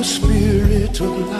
the spirit of life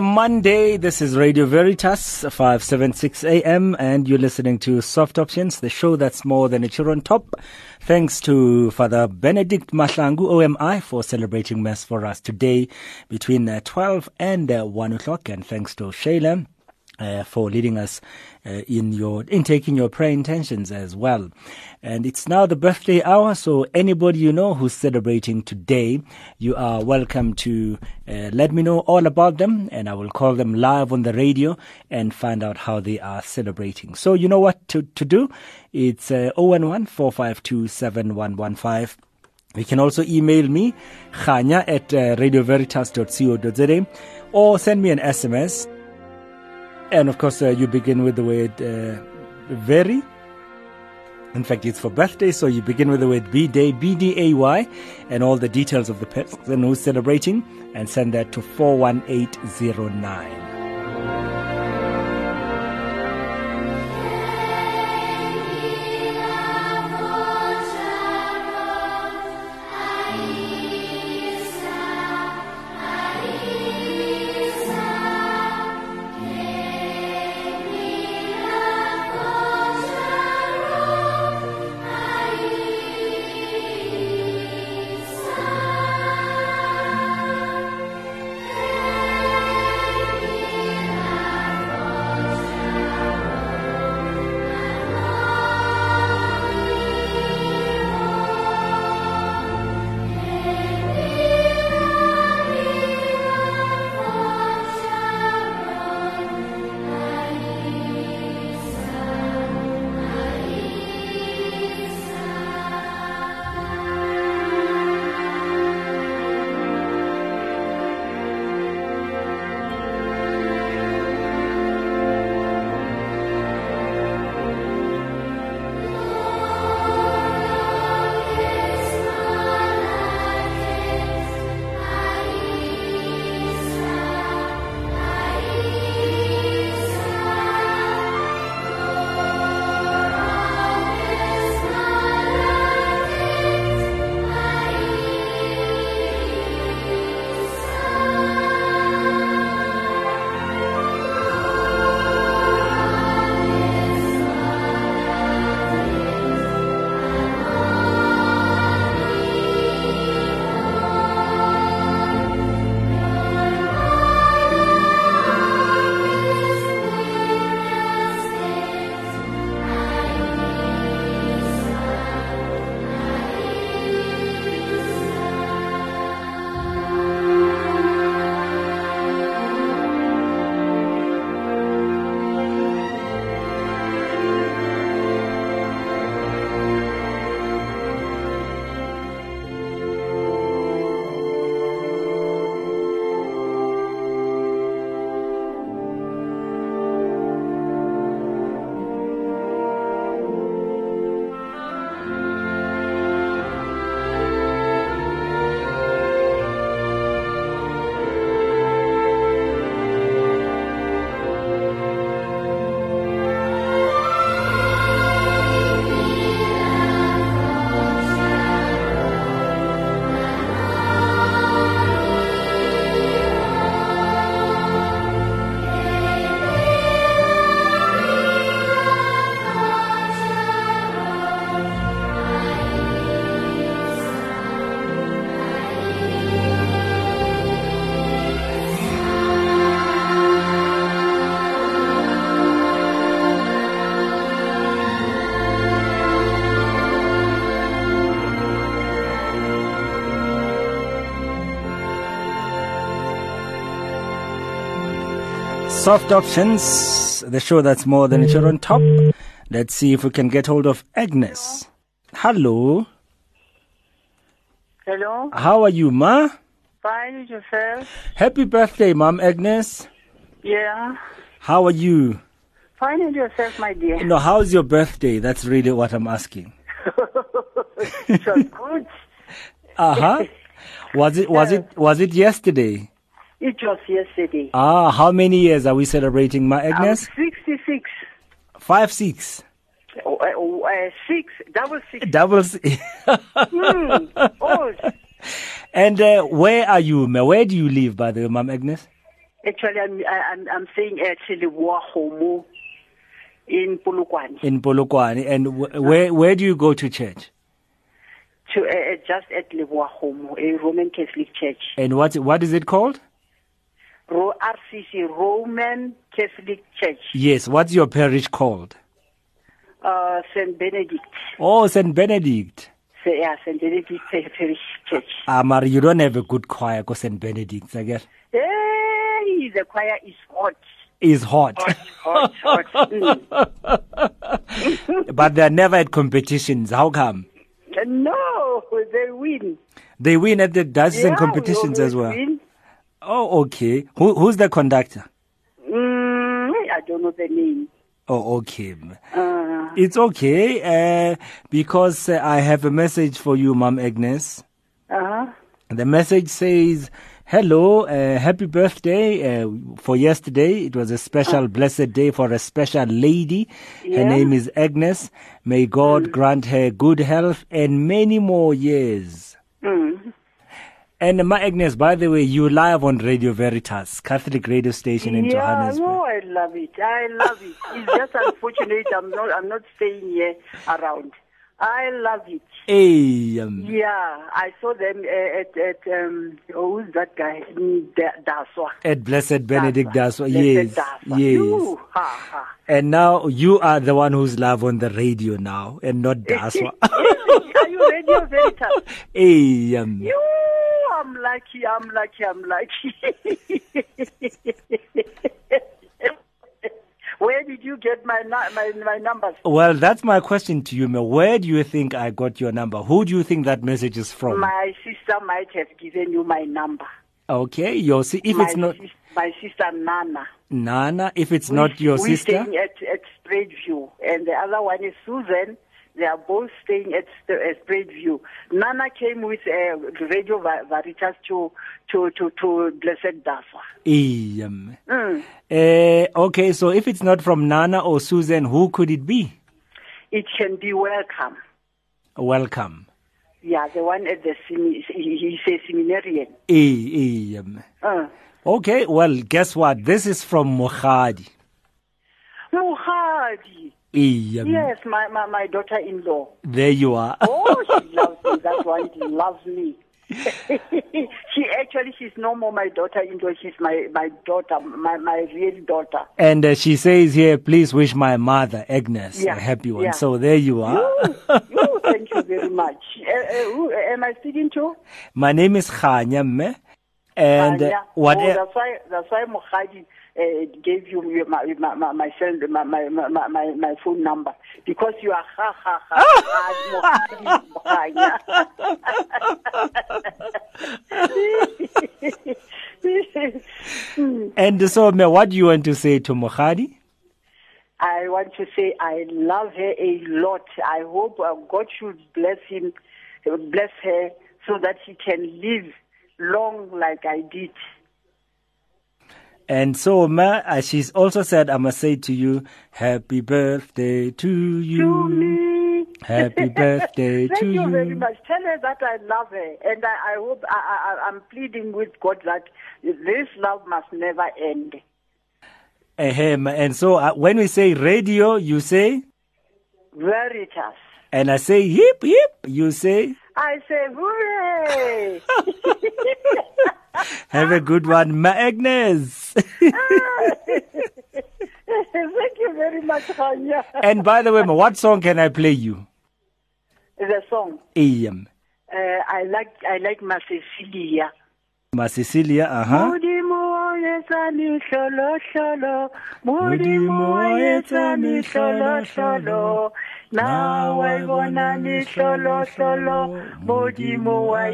a Monday, this is Radio Veritas, 576 AM, and you're listening to Soft Options, the show that's more than a cheer on top. Thanks to Father Benedict Mahlangu, OMI, for celebrating Mass for us today between uh, 12 and uh, 1 o'clock. And thanks to Shayla uh, for leading us uh, in your in taking your prayer intentions as well. And it's now the birthday hour, so anybody you know who's celebrating today, you are welcome to uh, let me know all about them, and I will call them live on the radio and find out how they are celebrating. So you know what to to do? It's uh, 011 452 7115. You can also email me, khanya at uh, radioveritas.co.za, or send me an SMS and of course, uh, you begin with the word uh, very. In fact, it's for birthday, so you begin with the word B day, B D A Y, and all the details of the person who's celebrating, and send that to 41809. Soft Options, the show that's more than a show on top. Let's see if we can get hold of Agnes. Hello. Hello, How are you, Ma? fine yourself? Happy birthday, Mom Agnes. Yeah, How are you? fine and yourself, my dear. No, how's your birthday? That's really what I'm asking. it was good. Uh huh. Was it was it was it yesterday? It was yesterday. Ah, how many years are we celebrating, Ma Agnes? I'm Agnes? 66. Five, six. Oh, uh, oh, uh, six, double six. Doubles. Hmm, old. and uh, where are you, Ma? Where do you live, by the way, Mom Agnes? Actually, I'm, I- I'm, I'm saying actually Wahomo in Pulukwani. In Polokwane. And wh- where where do you go to church? To, uh, uh, just at Lewahomo, a Roman Catholic church. And what what is it called? RCC, Roman Catholic Church. Yes. What's your parish called? Uh, St. Benedict. Oh, Saint Benedict. So, yeah, St. Benedict Parish Church. Ah, Mari, you don't have a good choir, go Saint Benedict. I guess Hey, the choir is hot. is hot, Hot, hot. hot. Mm. but they're never at competitions. How come? No, they win. They win at the dances and Yeah, competitions we as well. win. Oh, okay. Who who's the conductor? Mm, I don't know the name. Oh, okay. Uh, It's okay, uh, because uh, I have a message for you, Mom Agnes. uh-huh. The message says, Hello, uh, happy birthday. Uh, for yesterday, it was a special, blessed day for a special lady. Her name is Agnes. May God grant her good health and many more years. Mm. And Ma Agnes, by the way, you live on Radio Veritas, Catholic radio station in yeah, Johannesburg. no, I love it. I love it. It's just unfortunate I'm not. I'm not staying here around. I love it. Hey, um, Yeah, I saw them at at um. Who's that guy? Da- Daswa. at Blessed Benedict Daswa. Yes, Daswa. yes. You, ha, ha. And now you are the one who's live on the radio now and not Daswa. Are you Radio Veritas? hey, um, You, I'm lucky, I'm lucky, I'm lucky. Where did you get my my my numbers? well, that's my question to you, Ma. Where do you think I got your number? Who do you think that message is from? My sister might have given you my number. okay, your si- if my it's not sis- my sister Nana. Nana, if it's not your we sister, staying at at Spreadview, and the other one is Susan. They are both staying at uh, Spreadview. Nana came with uh, Radio Veritas to to to to Blessed Daswa. Um, Mm. eh, okay, so if it's not from Nana or Susan, who could it be? It can be welcome. Welcome. Yeah, the one at the he's a seminarian. Um, Uh. okay, well, guess what? This is from Mohadi. Muhadi. Yes, my, my, my daughter-in-law. There you are. Oh, she loves me. That's why she loves me. she actually, she's no more my daughter-in-law. She's my, my daughter, my, my real daughter. And uh, she says here, please wish my mother, Agnes, Yeah, a happy one. yeah. So there you are. thank you very much. Uh, uh, who am I speaking to? My name is Khanya. And uh, what? Oh, that's why that's why Mukhadi uh, gave you my my my my, cell, my, my, my, my, my phone number because you are ha ha ha and so, what do you want to say to Mohadi? I want to say I love her a lot. I hope uh, God should bless him, uh, bless her, so that she can live long like I did. And so, Ma, uh, she's also said, I must say to you, happy birthday to you. To me. Happy birthday Thank to you, Thank you. very much. Tell her that I love her, and I, I hope I, I, I'm pleading with God that this love must never end. Ahem. And so, uh, when we say radio, you say, Veritas. and I say hip, hip, you say, I say hooray! have a good one, Ma Agnes. Thank you very much, Khanya. and by the way, Ma, what song can I play you? The song. AM. Uh, I like I like my Cecilia. Ma Cecilia, uh huh. Etsa mehlolohlolo modimo wa etsa mehlolohlolo na wa e bona mehlolohlolo modimo wa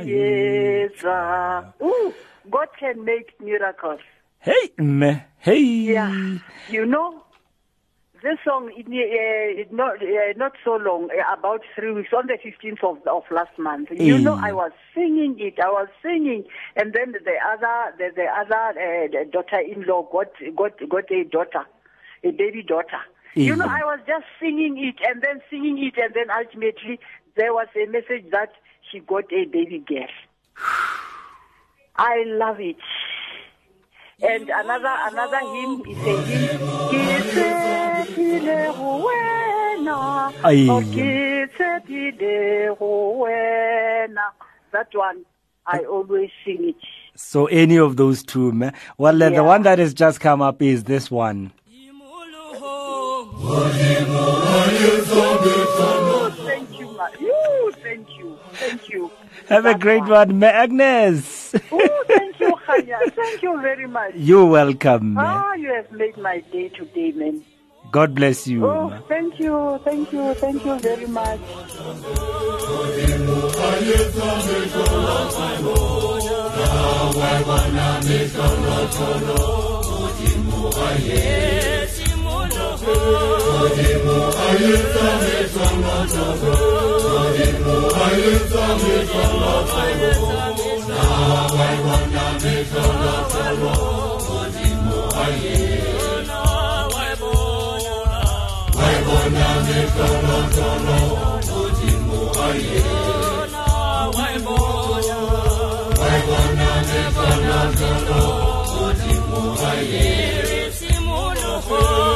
Ooh, god can make miracles Hey, mme. Hey. yeah you know this song it, uh, it not uh, not so long uh, about three weeks on the 15th of, of last month you Eh. know i was singing it i was singing and then the other the, the other uh, the daughter-in-law got got got a daughter a baby daughter you know i was just singing it and then singing it and then ultimately there was a message that she got a baby girl I love it. And another another hymn is a hymn. Ke tshepile ho wena. Ai. Ke tshepile ho wena. That one I always sing it. So any of those two. Well, uh, the one that has just come up is this one. Oh, thank you, ma. Thank you. Thank you. Have a great one, one. Agnes. Ooh, thank you, Khanya. Thank you very much. You're welcome. Ah, you have made my day today, man. God bless you. Oh, thank you, thank you, thank you very much. Yes, you Oh,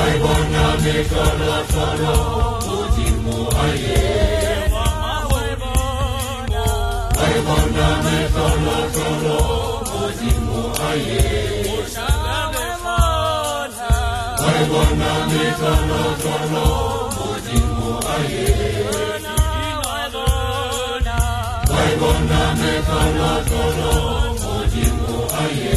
Waibona mekolotono ujimuhaye Waibona mekolotono ujimuhaye Waibona mekolotono ujimuhaye Waibona mekolotono ujimuhaye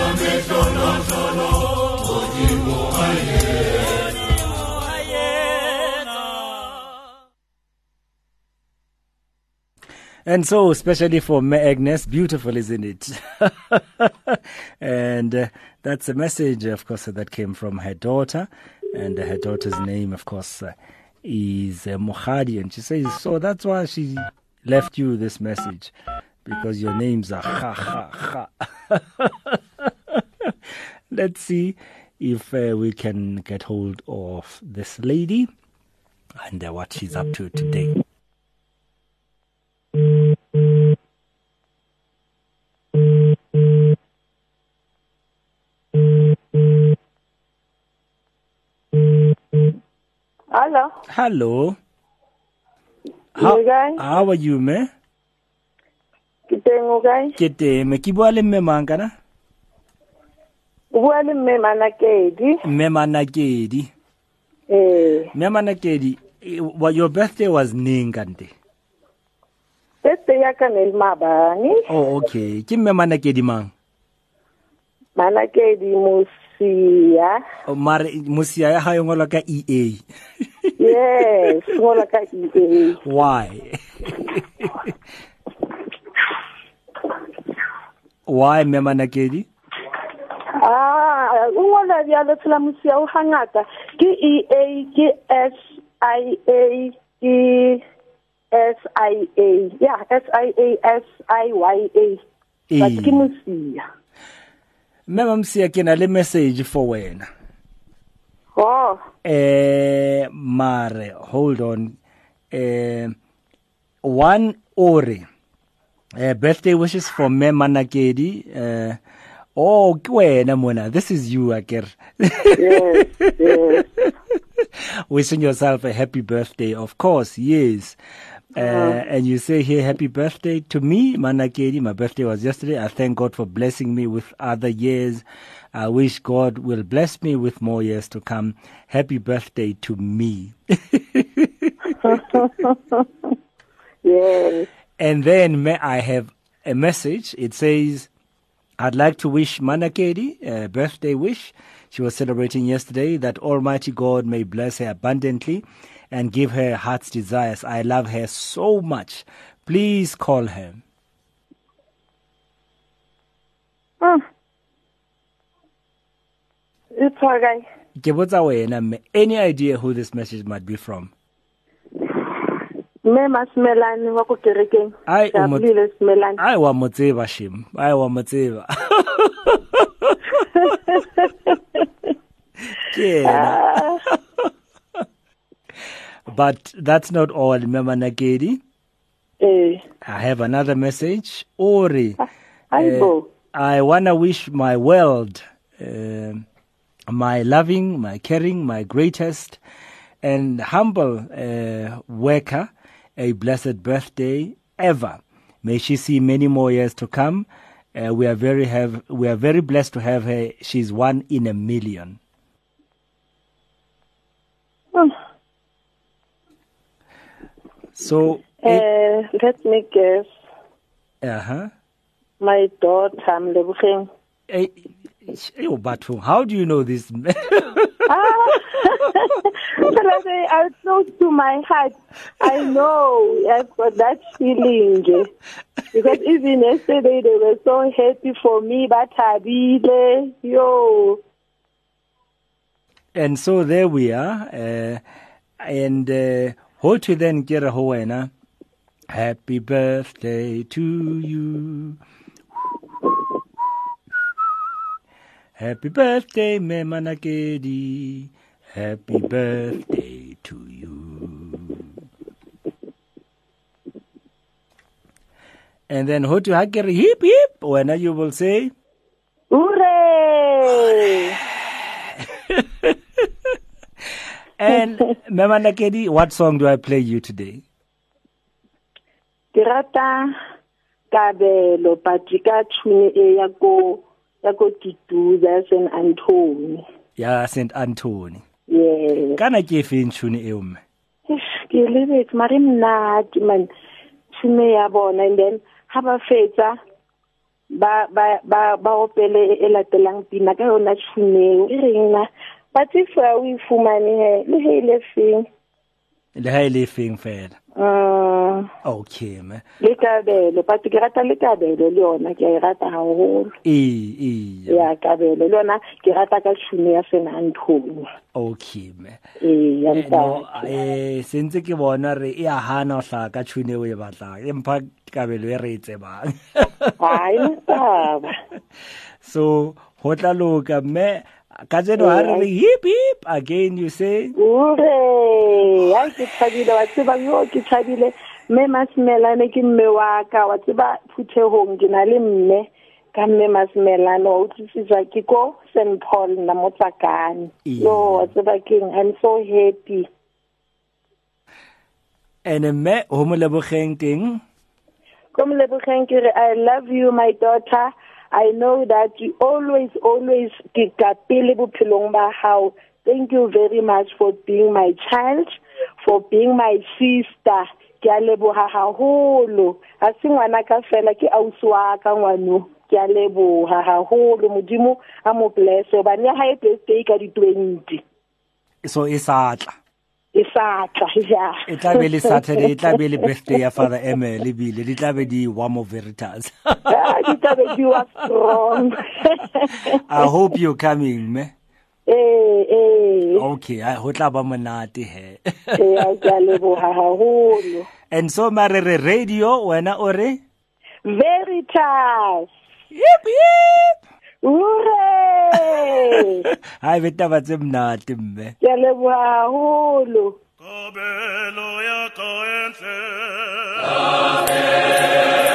And so, especially for Me Agnes, beautiful, isn't it? and uh, that's a message, of course, that came from her daughter. And her daughter's name, of course, uh, is uh. And she says, so that's why she left you this message, because your names are Ha Ha Ha. Let's see if uh, we can get hold of this lady and uh, what she's up to today. Hello. Hello. How, how are you, me? Ke teng o kae? Ke teme. Ke bua le mme mang kana? O bua le mme Manakedi. Mme Manakedi. Eh, Mme Manakedi, eh, your birthday was ning kante. Bese ya ka ne le mabane. Oh, okay. Ke mme Manakedi mang? Manakedi Musia. Oh, mare musia ya hayo ngola ka EA. Yes, ngola ka EA. Why? Why mme Manakedi? Ah, o ngola bjalo tsela Musia o hangata. Ke EA, ke SIA, ke SIA. Yeah, SIA, SIYA. But Eh. ke Musia. Mme Mamsia ke na le message for wena. Oh, Eh mare hold on. Eh one ore. Eh birthday wishes for me Manakedi. Eh oh ke wena mona. This is you Aker. yes, yes. Wishing yourself a happy birthday. Of course, yes. Uh, and you say here, happy birthday to me, Manakedi. My birthday was yesterday. I thank God for blessing me with other years. I wish God will bless me with more years to come. Happy birthday to me. Yes. And then may I have a message. It says, I'd like to wish Manakedi a birthday wish. She was celebrating yesterday that Almighty God may bless her abundantly and give her heart's desires. I love her so much. Please call her. Hmm. It's okay. Ke botsa wena, mme, Any idea who this message might be from? mme masimelane wa ko kerekeng Ai, o mo- Jabulile Simelane. I wa mo tseba shem. I wa mo tseba. Ke. But that's not all, Mama Nakedi. eh I have another message. Ori, ayibo I want to wish my world, um my loving, my caring, my greatest and humble uh, worker a blessed birthday ever. May she see many more years to come. Uh, we are very have we are very blessed to have her. She's one in a million. So, eh let me guess uh huh. my daughter Mlebogeng Hey, hey, Batu, how do you know this? ah are close to my heart I know I've got that feeling because even yesterday they were so happy for me bathabile yo and so there we are. Uh, and uh, ho to then get a hoena. Happy birthday to you. Happy birthday, me manakedi. Happy birthday to you. And then ho to hakere hip hip. When you will say, hooray and Mama Nakedi, what song do I play you today? ke rata kabelo pati ka tune e ya ko ya ko Kituza St Anthony Ya St Anthony. yeah Kana ke efeng tune eo mme? Ke lebetse mare mnate man tune ya bona and then ha ba fetsa ba ba ba opele e latelang pina ka yona tune eo e reng na but if uh, we fumane he le he le feng? Le ha e le efeng fela. Mm, okay me le kabelo but ke rata le kabelo le yona ke a e rata haholo. Ee ee ya kabelo le yona ke rata ka tšhono ya senanthong okay me ee ya Eh, ntate. eh sentse ke bona re e a hana o hlaga ka tšhune o e batlang empa kabelo e re e tsebang. Hayi taba so ho tla loka mme ka tseno ha re hip hip. Again you say? Ure ya ke thabile wa tseba yo ke thabile. Mme masimelane ke mme wa ka wa tseba phuthehong ke na le mme ka mme masimelane wa utlwisisa ke ko st paul na motsakane yo wa tseba keng i'm so happy. Ene mme ho mo lebogeng teng ko molebogeng ke re i love you my daughter i know that you always always bophelong ba hao. Thank you very much for being my child for being my sister. Ke a leboga haholo. Ga se ngwana ka fela ke ausi wa ka ngwano. Ke a leboga haholo. Modimo a mo blesse. Obane ya gae birthday ka di-twenty so e satla e sa tla ja. E tla be le saturday e tla be le birthday ya father emel ebile di tla be di wamo veritas Ah, di tla be di wa strong. I hope you're coming me. Ee ee okay ai, ho tla ba monate he. Eh, Eya ke a leboga haholo. and so mare re radio wena o re? Veritas. yip yip Ure! Hayi betaba tsemnati mme. Ngiyalebha haholo. Kabelo yakho enhle. Amen.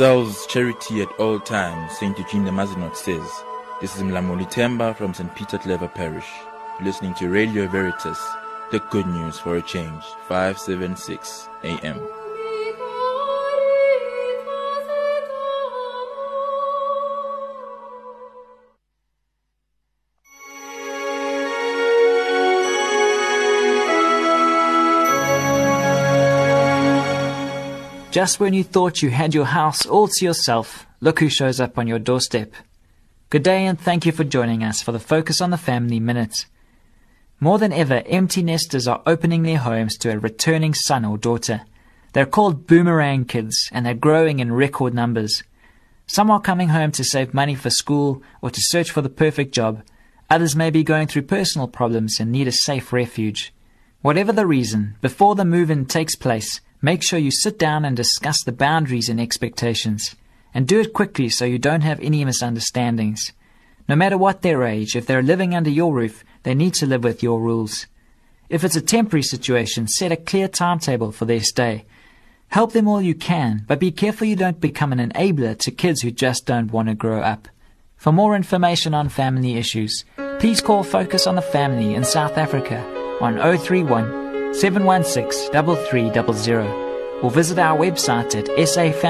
Among charity at all times, St. Eugene de Mazenod says. This is Mlamoli Temba from St. Peter Claver Parish. Listening to Radio Veritas, the good news for a change, 576 AM. Just when you thought you had your house all to yourself, look who shows up on your doorstep. Good day and thank you for joining us for the Focus on the Family Minute. More than ever, empty nesters are opening their homes to a returning son or daughter. They're called boomerang kids and they're growing in record numbers. Some are coming home to save money for school or to search for the perfect job. Others may be going through personal problems and need a safe refuge. Whatever the reason, before the move in takes place, make sure you sit down and discuss the boundaries and expectations. And do it quickly so you don't have any misunderstandings. No matter what their age, if they're living under your roof, they need to live with your rules. If it's a temporary situation, set a clear timetable for their stay. Help them all you can, but be careful you don't become an enabler to kids who just don't want to grow up. For more information on family issues, please call Focus on the Family in South Africa on 031 716 3300 or visit our website at safamily.co.za.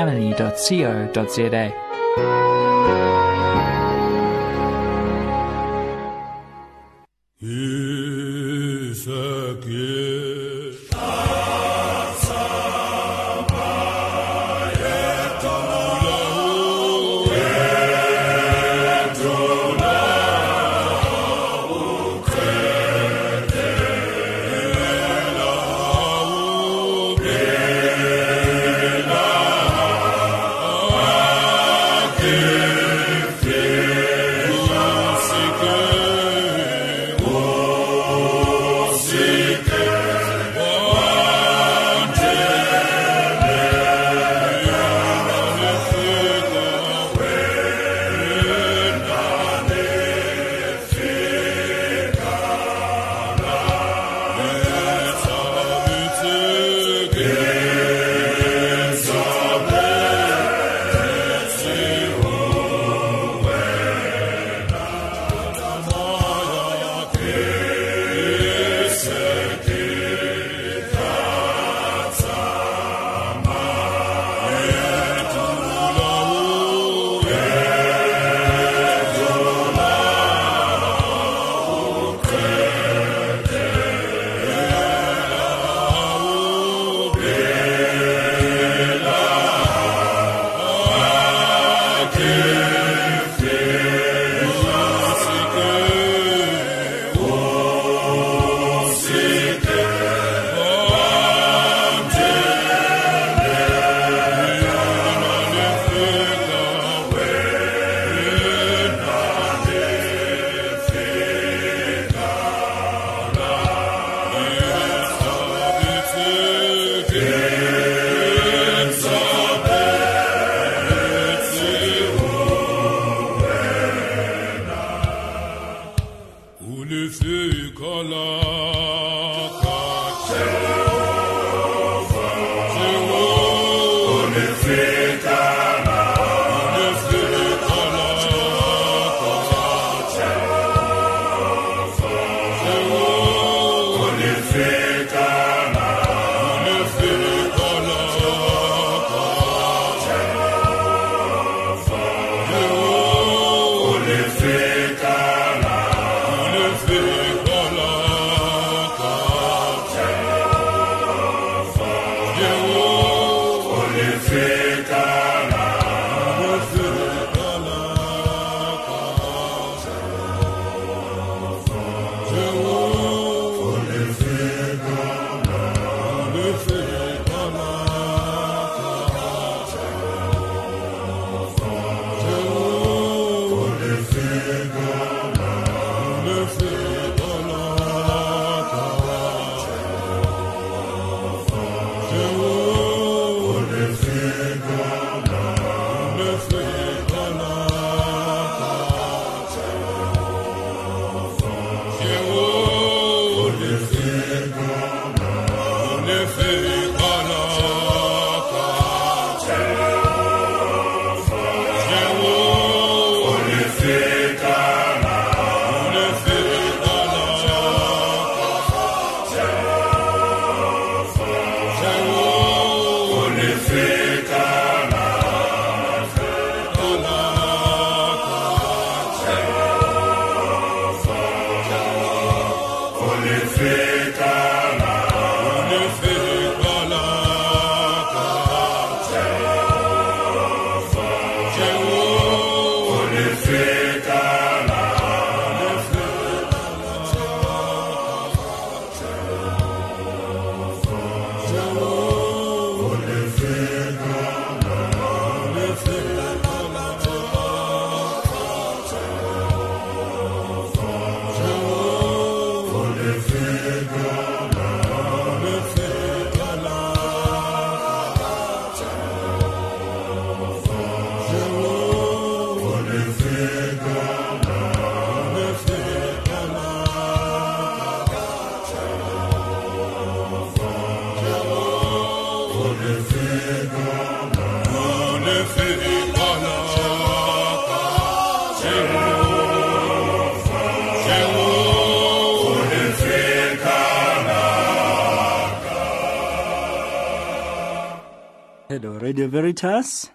Radio Veritas.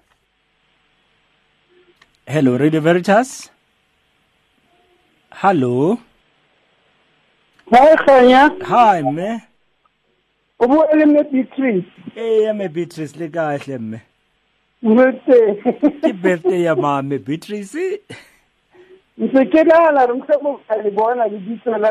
Hello, Radio Veritas. Hello. Hi Khanya, Hi, me. o bua le mme Beatrice. Hey, me Beatrice le kahle me. Motse. Ke birthday ya mame Beatrice. Ntse ke nagana re ntse bona le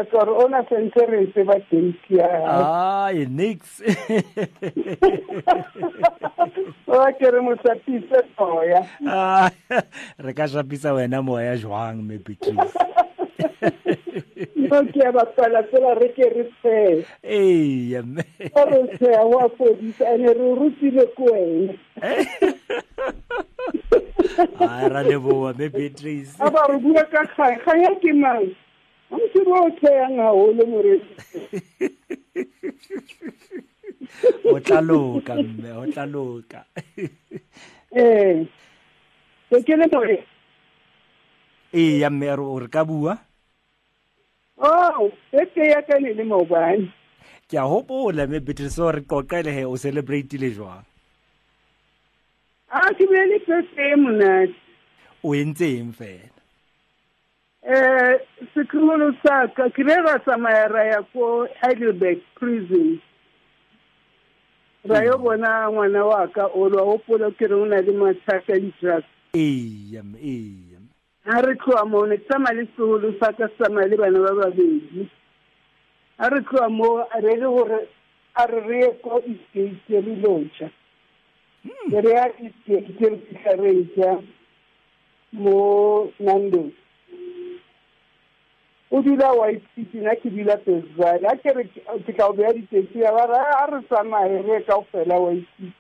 gore sentse re se ba date nix. Ba ke re mo sapise moya. Ah, re ka shapisa wena moya jwang me Beatrice. No ke a bapala fela re ke re. Fa re tsheya wa fodisa ene re rutile ko wena. Ai, ra leboa me Beatrice. A ba re bua ka kgang, kgang ya ke mang? A ntse ba o tsheyang haholo moreki. O tla loka mme, o tla loka. Eh. Se ke le more. Eh, ya mme re o re ka bua. Oh, birthday ya ka ne le maobane. Ke a hopola me Beatrice o re qoqele he o celebrate le jwang. Ah, Akimeli perfume nathi. Wenzeni mfela? Eh sikhululo sakhe kireva samayara yako Heidelberg prison. Ra yo bona ngwana wa ka o lwa o polo ke re una le mathata di drugs. Ee, ee. Ha re tloa mo ne tsama le seholo sa ka tsama le bana ba babedi. Ha re tloa mo re le gore a re re ko istate re lotsa. reality ya kiterukisa reja mo nandos o dula whitecity nna ke dula pesvale a kere ke ka o beya ditaxi ya bare a re tsamaye re kao fela whitecity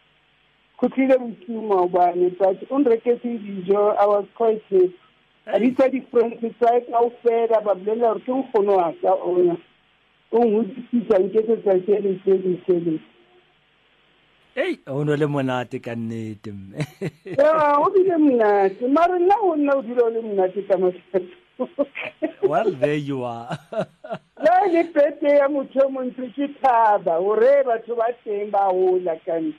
go tlile mokima obane tsatsi o nreketse dijo i was quite happy a bitsa e di-friends tsae kao fela ba bolelela gore ke nkgono wa ka ona o ngodisisa nketsetsa tšhelete le tšhelete Ei, o no le monate ka nnete mme. o bile monate mare nna o nna o dula o le monate ka Well, there you are. la le pete ya motho o montle ke thaba gore batho ba teng ba gola kantle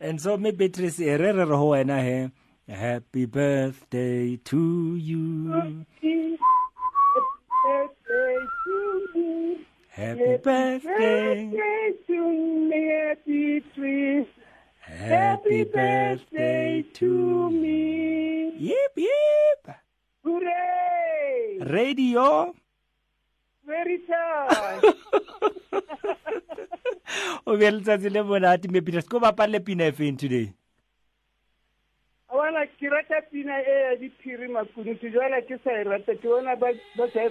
And so me Beatrice e re re re ho wena he. Happy birthday to you. Happy birthday. to me, Beatrice. Happy birthday to me. Yip yip. Hooray! Radio. Very tough. O be letsatsi le monate me Beatrice ko bapale pina e feng today. I wanna ke rata pina e ya diphiri makunutu jwale ke sa e rata ke bona ba ba sa e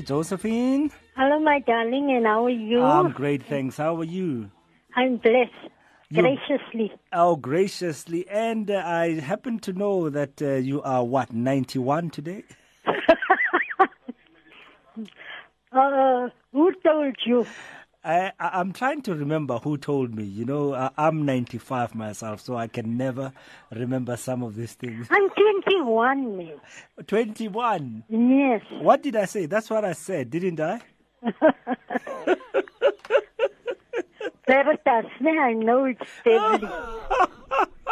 Auntie Josephine. Hello, my darling, and how are you? I'm great, thanks. How are you? I'm blessed, You- graciously. Oh, graciously. And uh, I happen to know that uh, you are, what, 91 today? Uh, who told you? I, I, I'm trying to remember who told me. You know, I, I'm 95 myself, so I can never remember some of these things. I'm 21, man. 21. Yes. What did I say? That's what I said, didn't I? Veritas, I know it's deadly.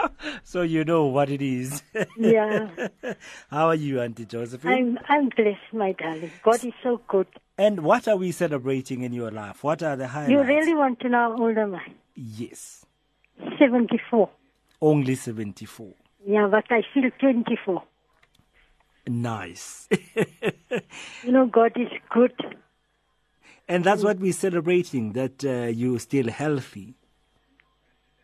So you know what it is. Yeah. How are you, Auntie Josephine? I'm, I'm blessed, my darling. God is so good. And what are we celebrating in your life? What are the highlights? You really want to know how old am I? Yes. 74. Only 74. Yeah, but I feel 24. Nice. You know, God is good. and that's what we're celebrating, that uh, you're still healthy.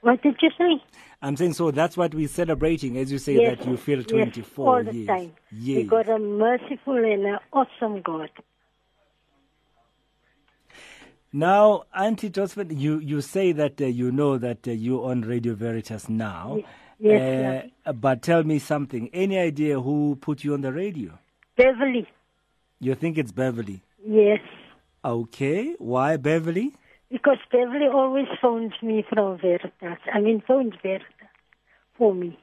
What did you say? I'm saying so that's what we're celebrating, as you say, yes. that you feel 24. yes, 24 all the years. time. We got a merciful and an awesome God. Now, Auntie Josephine, you, you say that uh, you know that uh, you're on Radio Veritas now. Yes, Uh, but tell me something. Any idea who put you on the radio? Beverly, You think it's Beverly? yes. Okay. Why Beverly? Because Beverly always phones me from Veritas. I mean, phones Veritas for me.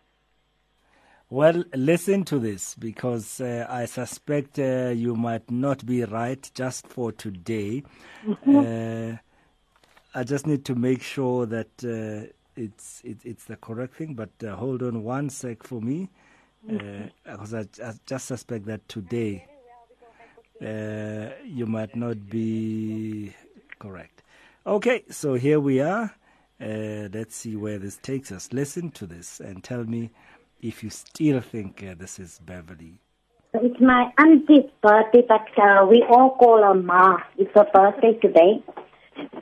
Well, listen to this because uh, I suspect uh, you might not be right just for today. Uh, I just need to make sure that uh, it's it, it's the correct thing. But uh, hold on one sec for me, because I, I just suspect that today uh, you might not be correct. Okay, so here we are. Uh, let's see where this takes us. Listen to this and tell me if you still think uh, this is Beverly. It's my auntie's birthday, but uh, we all call her Ma. It's her birthday today.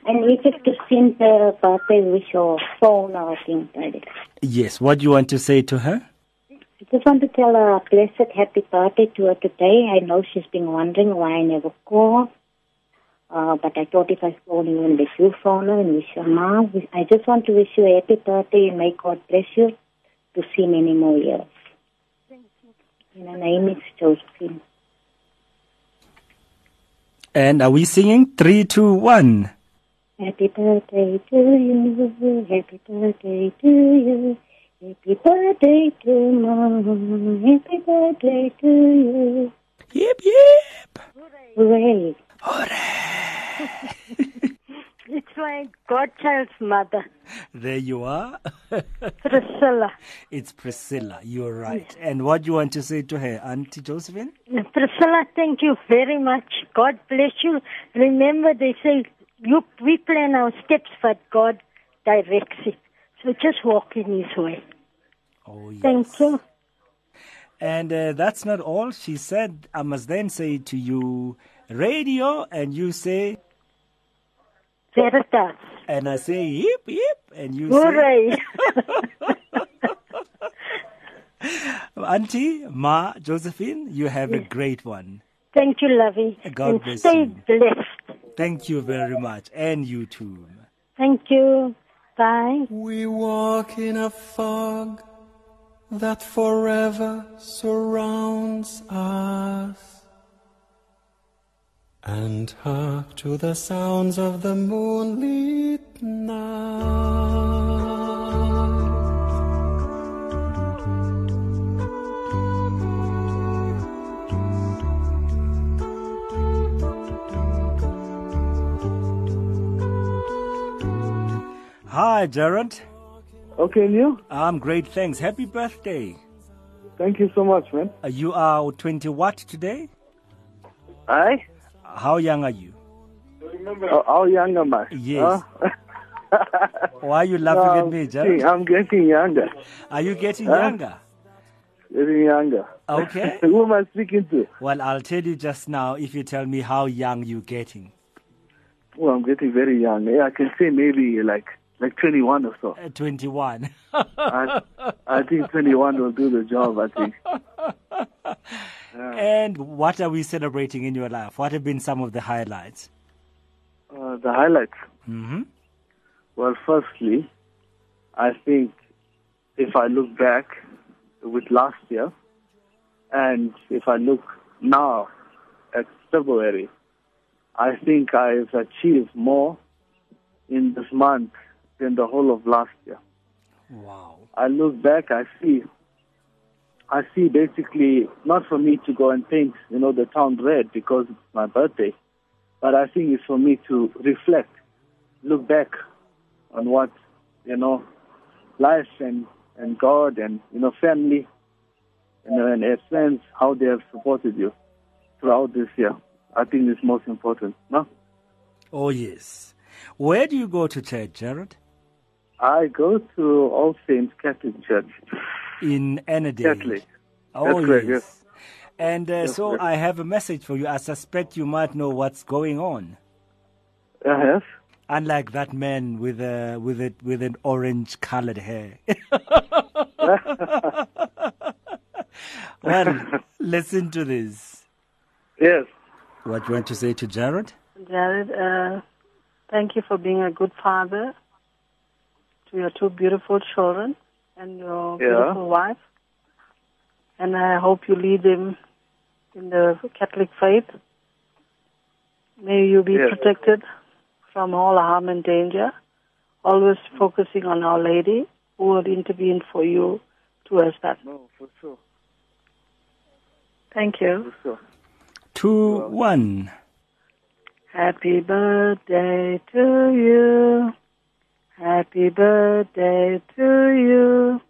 And we just to send her birthday wish or phone or things like that. Yes, what do you want to say to her? I just want to tell her a blessed happy birthday to her today. I know she's been wondering why I never call. Uh, but I thought if I phone you and let you phone and wish her Ma. I just want to wish you a happy birthday and may God bless you to see many more years. Thank And her name is Josephine. And are we singing? Three, two, one. Happy birthday to you, happy birthday to you, happy birthday to mom, happy birthday to you. Yep, yep. Hooray. my godchild's mother, There you are. Priscilla. it's Priscilla. You're right. And what do you want to say to her, Auntie Josephine? Priscilla, thank you very much. God bless you. Remember, they say you, we plan our steps, but God directs it. So just walk in His way. Oh, yes. Thank you. And uh, that's not all. She said, I must then say to you, radio, and you say, Veritas. and I say, yip, yip, and you Hooray. say, Auntie, Ma, Josephine, you have a great one. Thank you, Lovey. God and bless stay you. blessed. Thank you very much. And you too. Thank you. Bye. We walk in a fog that forever surrounds us. And hark to the sounds of the moonlit night. Hi, Jared. Okay, you? I'm great, thanks. Happy birthday. Thank you so much, man. Uh, you are 20 what today? Aye? How young are you? Oh, how young am I? Yes. Huh? Why are you laughing No, at me, I'm Jared? getting- I'm getting younger. Are you getting Huh? younger? Getting younger. Okay. Who am I speaking to? Well, I'll tell you just now if you tell me how young you're getting. Oh, I'm getting very young. Yeah, I can say maybe like like 21 or so. Uh, 21. I, I think 21 will do the job, I think. And what are we celebrating in your life? What have been some of the highlights? Uh, the highlights. Mm-hmm. Well, firstly, I think if I look back with last year and if I look now at February, I think I've achieved more in this month than the whole of last year. Wow. I look back, I see, I see basically not for me to go and paint, you know, the town red because it's my birthday, but I think it's for me to reflect, look back on what, you know, life and, and God and, you know, family and, and friends, how they have supported you throughout this year. I think it's most important, no? Oh, yes. Where do you go to church, Jared? I go to All Saints Catholic Church. In Ennerdale. Catholic. Oh, That's correct, yes. yes. And uh, Yes, so yes. I have a message for you. I suspect you might know what's going on. Uh, yes? Unlike that man with a with it with an orange colored hair. well, listen to this. Yes. What you want to say to Jared? Jared, uh, thank you for being a good father to your two beautiful children and your Yeah. beautiful wife. And I hope you lead them in the Catholic faith. May you be Yes. protected from all harm and danger, always focusing on Our Lady who will intervene for you towards that. No, for sure. Thank you. For sure. Two one. Happy birthday to you. Happy birthday to you.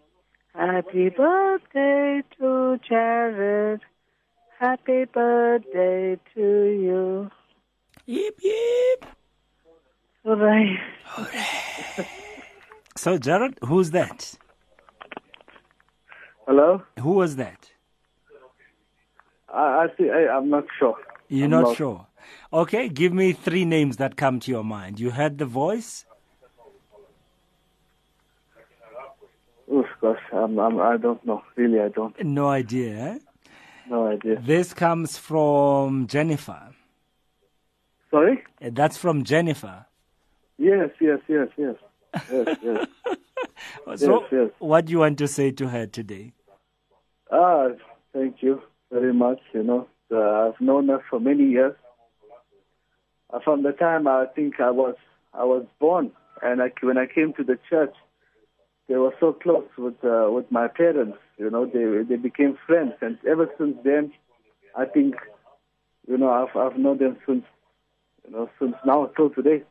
Happy birthday to Jared. Happy birthday to you. Yip yip. Hooray. So Jared, who's that? Hello? Who was that? I, I think I, I'm not sure. You're I'm not sure. Okay, give me three names that come to your mind. You heard the voice? Oof, course, I'm, I'm, I don't know. Really, I don't. No idea. eh? No idea. This comes from Jennifer. Sorry? Uh, That's from Jennifer. Yes, yes, yes, yes. Yes, yes. So, Yes, yes. what do you want to say to her today? ah, thank you very much. You know, uh, I've known her for many years. Uh, from the time I think I was I was born, and I, when I came to the church, they were so close with uh, with my parents. You know, they they became friends, and ever since then, I think, you know, I've I've known them since, you know, since now till today.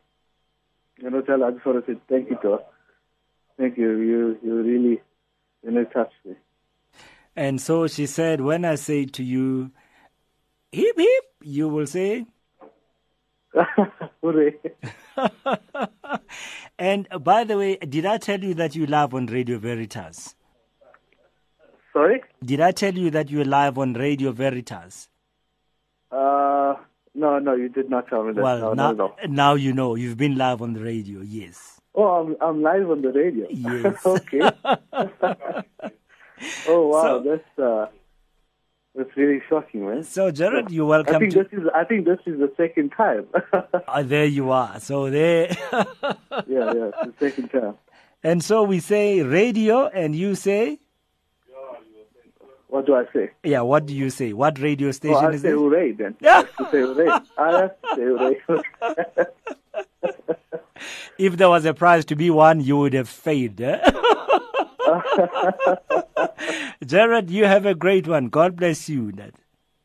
you know, tell I just want to say thank you to her. Thank you. You, you really, you know, touched me. And so she said, when I say to you, hip hip, you will say, Hooray. and uh, by the way, did I tell you that you live on Radio Veritas? Sorry? Did I tell you that you're live on Radio Veritas? Uh, no, no, you did not tell me that. Well, no, now, no, no. now you know. You've been live on the radio, yes. Oh, I'm, I'm live on the radio. Yes. okay. oh, wow. So- that's, uh, that's really shocking, man. So, Jared, you're I welcome think to. this is, I think this is the second time. Ah, there you are. So there. yeah, yeah, it's the second time. and so we say radio, and you say, What do I say? yeah. What do you say? What radio station Oh, I is say hooray then. I say hooray. I have to say hooray. If there was a prize to be won, you would have failed. eh? Jared, you have a great one. God bless you. Dad.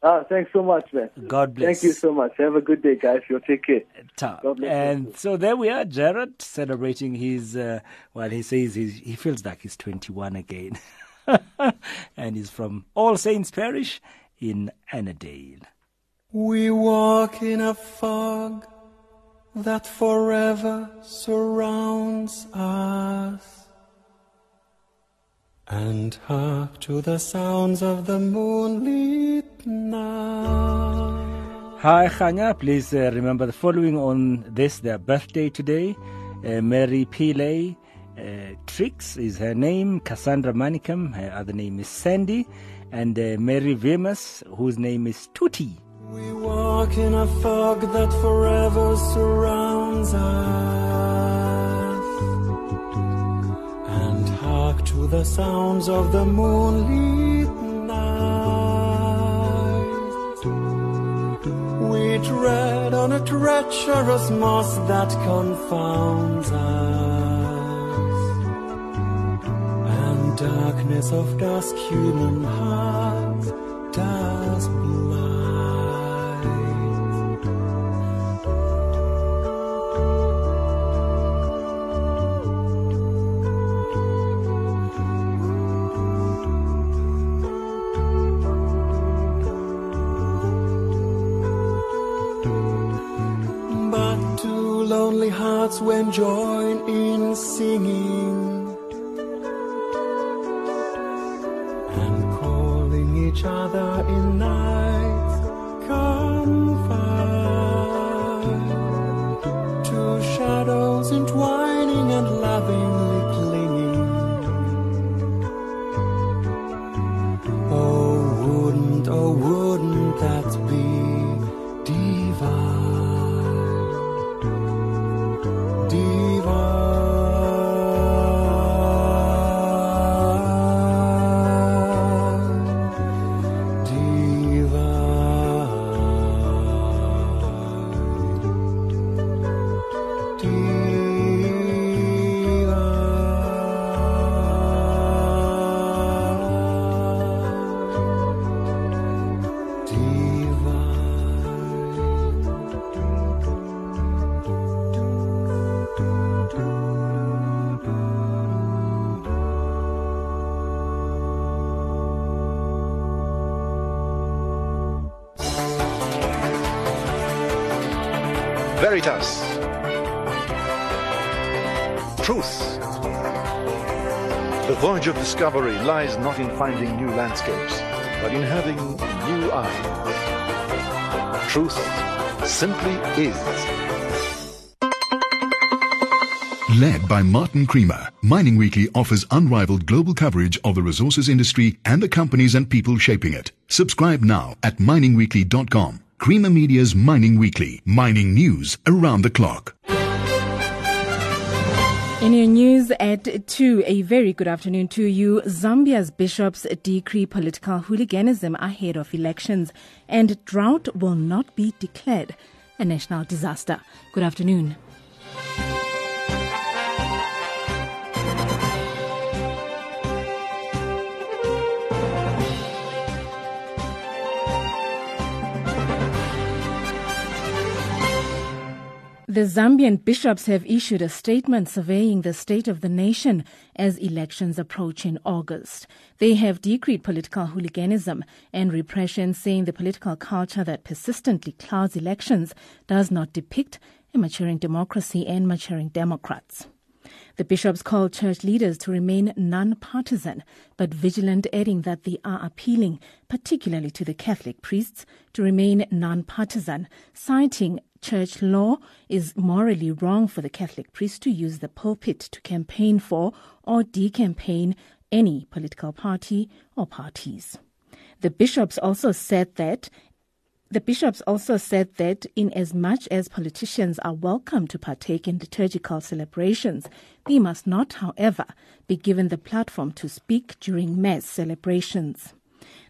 Ah, thanks so much, man. God bless. Thank you so much. Have a good day, guys. You'll take care. Ta- God bless you. And so there we are, Jared celebrating his, uh, well, he says he's, he feels like he's 21 again. and he's from All Saints Parish in Ennerdale. We walk in a fog that forever surrounds us. And hark to the sounds of the moonlit night. Hi, Khanya. Please uh, remember the following on this, their birthday today. Uh, Mary Pillay uh, Trix is her name. Cassandra Manikam, her other name is Sandy. And uh, Mary Vimus, whose name is Tuti. We walk in a fog that forever surrounds us. To the sounds of the moonlit night. We tread on a treacherous moss that confounds us. And darkness of dusk human hearts does lonely hearts when join in singing. And calling each other in Veritas. Truth. The voyage of discovery lies not in finding new landscapes, but in having new eyes. Truth simply is. Led by Martin Creamer, Mining Weekly offers unrivaled global coverage of the resources industry and the companies and people shaping it. Subscribe now at miningweekly.com. Creamer Media's Mining Weekly, mining news around the clock. In your news at 2, a very good afternoon to you. Zambia's bishops decree political hooliganism ahead of elections and drought will not be declared a national disaster. Good afternoon. The Zambian bishops have issued a statement surveying the state of the nation as elections approach in August. They have decreed political hooliganism and repression, saying the political culture that persistently clouds elections does not depict a maturing democracy and maturing Democrats. The bishops called church leaders to remain non-partisan but vigilant, adding that they are appealing, particularly to the Catholic priests, to remain non-partisan, citing church law is morally wrong for the Catholic priest to use the pulpit to campaign for or decampaign any political party or parties. The bishops also said that the bishops also said that in as much as politicians are welcome to partake in liturgical celebrations, they must not, however, be given the platform to speak during mass celebrations.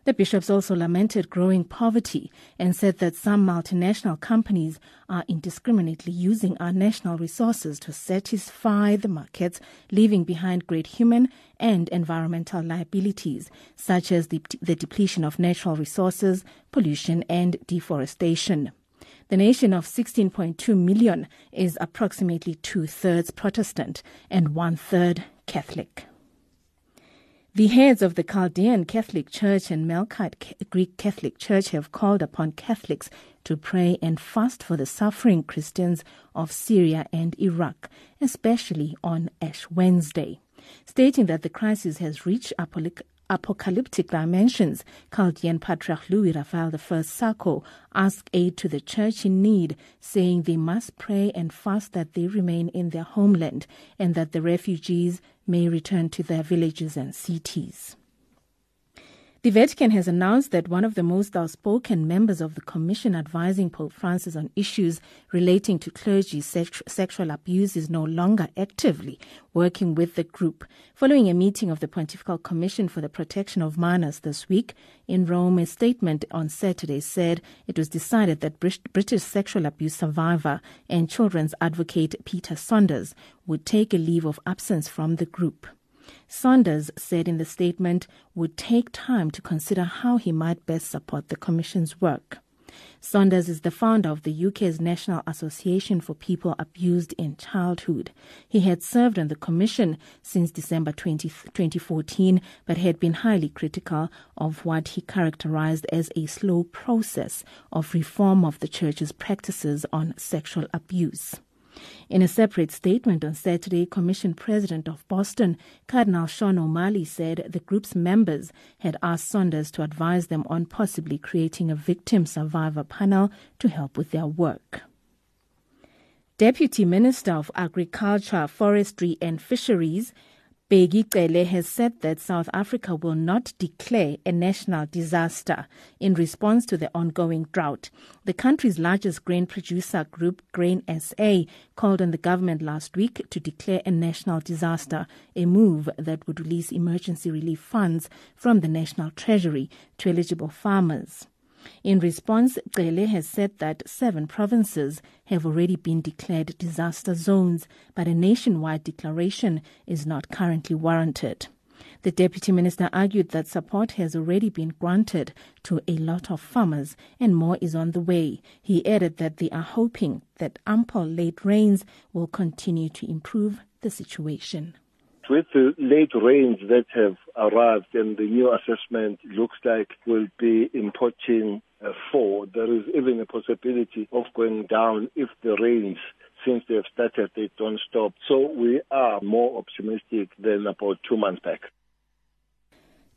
The bishops also lamented growing poverty and said that some multinational companies are indiscriminately using our national resources to satisfy the markets, leaving behind great human and environmental liabilities, such as the, the depletion of natural resources, pollution, and deforestation. The nation of 16.2 million is approximately two thirds Protestant and one third Catholic. The heads of the Chaldean Catholic Church and Melkite Greek Catholic Church have called upon Catholics to pray and fast for the suffering Christians of Syria and Iraq, especially on Ash Wednesday. Stating that the crisis has reached apocalyptic dimensions, Chaldean Patriarch Louis Raphael I Sako asked aid to the church in need, saying they must pray and fast that they remain in their homeland and that the refugees may return to their villages and cities. The Vatican has announced that one of the most outspoken members of the commission advising Pope Francis on issues relating to clergy sexual abuse is no longer actively working with the group. Following a meeting of the Pontifical Commission for the Protection of Minors this week in Rome, a statement on Saturday said it was decided that British sexual abuse survivor and children's advocate Peter Saunders would take a leave of absence from the group. Saunders said in the statement would take time to consider how he might best support the Commission's work. Saunders is the founder of the UK's National Association for People Abused in Childhood. He had served on the Commission since December 20, 2014, but had been highly critical of what he characterized as a slow process of reform of the Church's practices on sexual abuse. In a separate statement on Saturday, Commission President of Boston, Cardinal Sean O'Malley, said the group's members had asked Saunders to advise them on possibly creating a victim survivor panel to help with their work. Deputy Minister of Agriculture, Forestry and Fisheries, Bheki Cele has said that South Africa will not declare a national disaster in response to the ongoing drought. The country's largest grain producer group, Grain SA, called on the government last week to declare a national disaster, a move that would release emergency relief funds from the national treasury to eligible farmers. In response, Cele has said that seven provinces have already been declared disaster zones, but a nationwide declaration is not currently warranted. The deputy minister argued that support has already been granted to a lot of farmers and more is on the way. He added that they are hoping that ample late rains will continue to improve the situation. With the late rains that have arrived and the new assessment looks like will be importing uh, four, there is even a possibility of going down if the rains since they have started, they don't stop. So we are more optimistic than about two months back.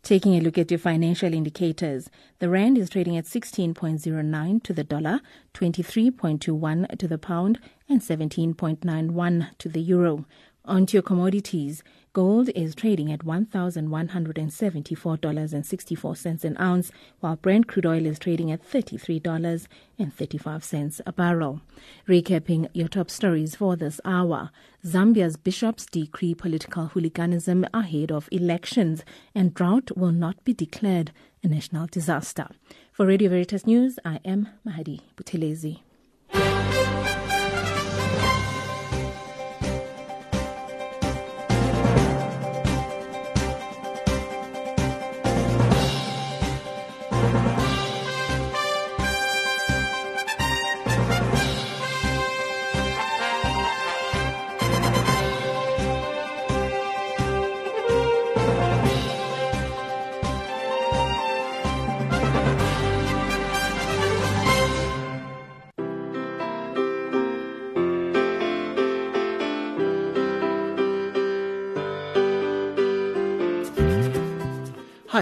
Taking a look at your financial indicators, the rand is trading at 16.09 to the dollar, 23.21 to the pound, and 17.91 to the euro. Onto your commodities. Gold is trading at $1,174.64 an ounce, while Brent crude oil is trading at $33.35 a barrel. Recapping your top stories for this hour. Zambia's bishops decree political hooliganism ahead of elections, and drought will not be declared a national disaster. For Radio Veritas News, I am Mahadi Buthelezi.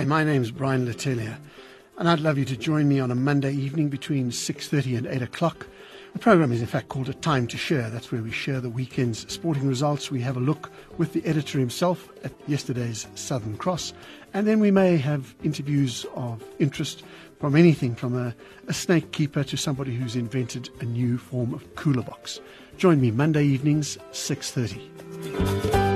My name's Brian Letelier, and I'd love you to join me on a Monday evening between 6.30 and 8 o'clock. The program is in fact called A Time to Share. That's where we share the weekend's sporting results. We have a look with the editor himself at yesterday's Southern Cross, and then we may have interviews of interest from anything from a, a snake keeper to somebody who's invented a new form of cooler box. Join me Monday evenings, 6.30.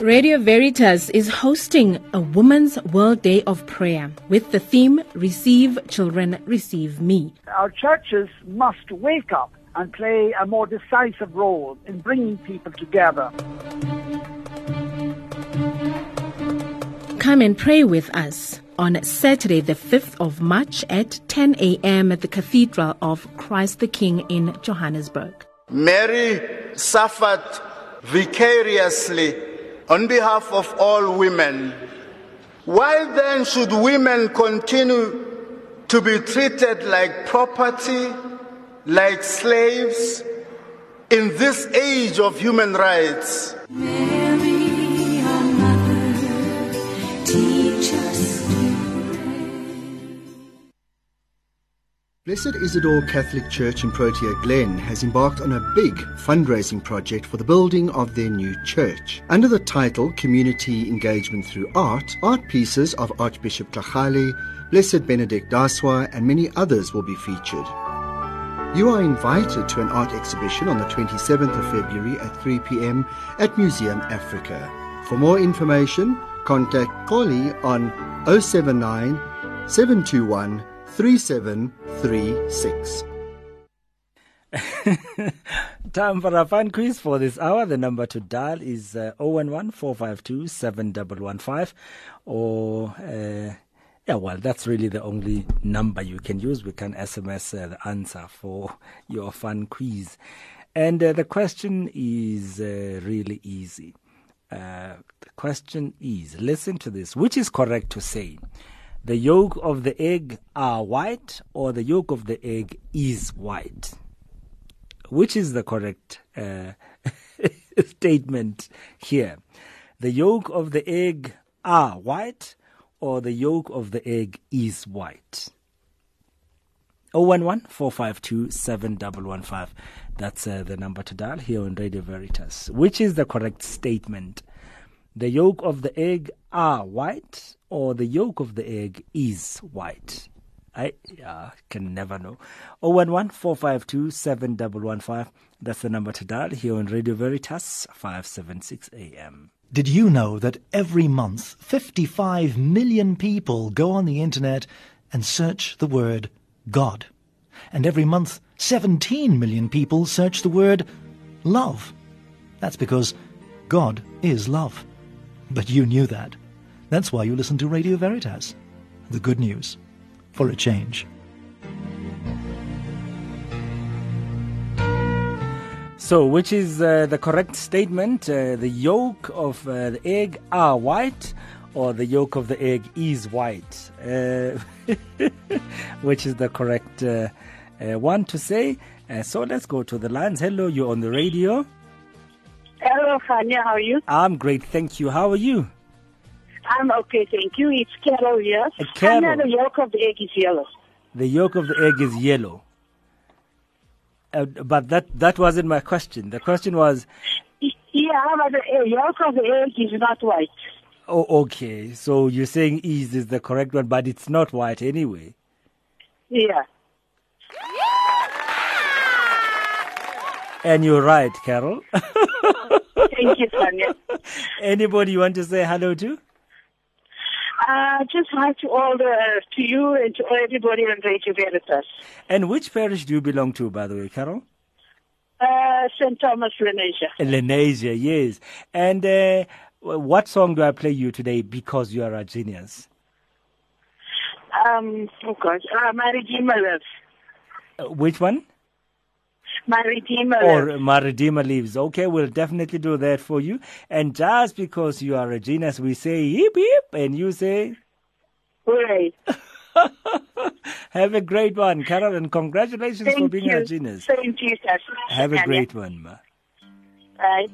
Radio Veritas is hosting a Women's World Day of Prayer with the theme Receive Children, Receive Me. Our churches must wake up and play a more decisive role in bringing people together. Come and pray with us on Saturday, the 5th of March at 10 a.m. at the Cathedral of Christ the King in Johannesburg. Mary suffered vicariously on behalf of all women. Why then should women continue to be treated like property, like slaves, in this age of human rights? Blessed Isidore Catholic Church in Protea Glen has embarked on a big fundraising project for the building of their new church. Under the title Community Engagement Through Art, art pieces of Archbishop Tlhagale, Blessed Benedict Daswa, and many others will be featured. You are invited to an art exhibition on the 27th of February at 3 p.m. at Museum Africa. For more information, contact Polly on 079 721 3736. Time for a fun quiz for this hour. The number to dial is uh, 011 452 7115 or. Uh, yeah, well, that's really the only number you can use. We can SMS uh, the answer for your fun quiz. And uh, the question is uh, really easy. Uh, the question is listen to this. Which is correct to say? The yolk of the egg are white or the yolk of the egg is white? Which is the correct uh, statement here? The yolk of the egg are white or the yolk of the egg is white? 011 452 7115. That's uh, the number to dial here on Radio Veritas. Which is the correct statement? The yolk of the egg are white or the yolk of the egg is white? I uh, can never know. 011 452 7115. That's the number to dial here on Radio Veritas 576 AM. Did you know that every month 55 million people go on the internet and search the word God? And every month 17 million people search the word love. That's because God is love. But you knew that. That's why you listen to Radio Veritas. The good news for a change. So, which is uh, the correct statement? Uh, the yolk of uh, the egg are white, or the yolk of the egg is white? Uh, which is the correct uh, uh, one to say? so, let's go to the lines. Hello, you're on the radio. Hello, Khanya. How are you? I'm great, thank you. How are you? I'm okay, thank you. It's Carol here. Uh, Carol. Khanya, the yolk of the egg is yellow. The yolk of the egg is yellow. Uh, but that that wasn't my question. The question was, Yeah, but the yolk of the egg is not white. oh, okay. So you're saying is is the correct one, but it's not white anyway. Yeah. And you're right, Carol. Thank you, Sonia. Anybody you want to say hello to? Uh, just hi to all the, to you and to everybody on Radio Veritas. And which parish do you belong to, by the way, Carol? Uh, St. Thomas, Lenasia. Lenasia, yes. And uh, what song do I play you today because you are a genius? Um, oh God, uh, my Redeemer lives. Uh, which one? My Redeemer Or lives. My Redeemer Lives. Okay, we'll definitely do that for you. And just because you are a genius, we say hip hip, and you say. Hooray. Have a great one, Carol, and congratulations Thank for being you. our genius. To you, sir. Have a great one, ma. Bye.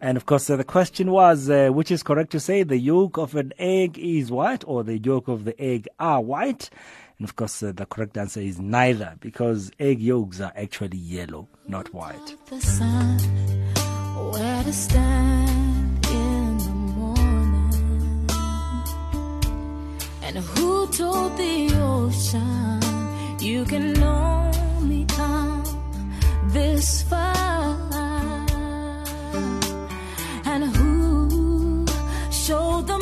And of course, uh, the question was, uh, which is correct to say, the yolk of an egg is white or the yolk of the egg are white? And of course, uh, the correct answer is neither, because egg yolks are actually yellow, not white. and who told the ocean you can only come this far, and who showed the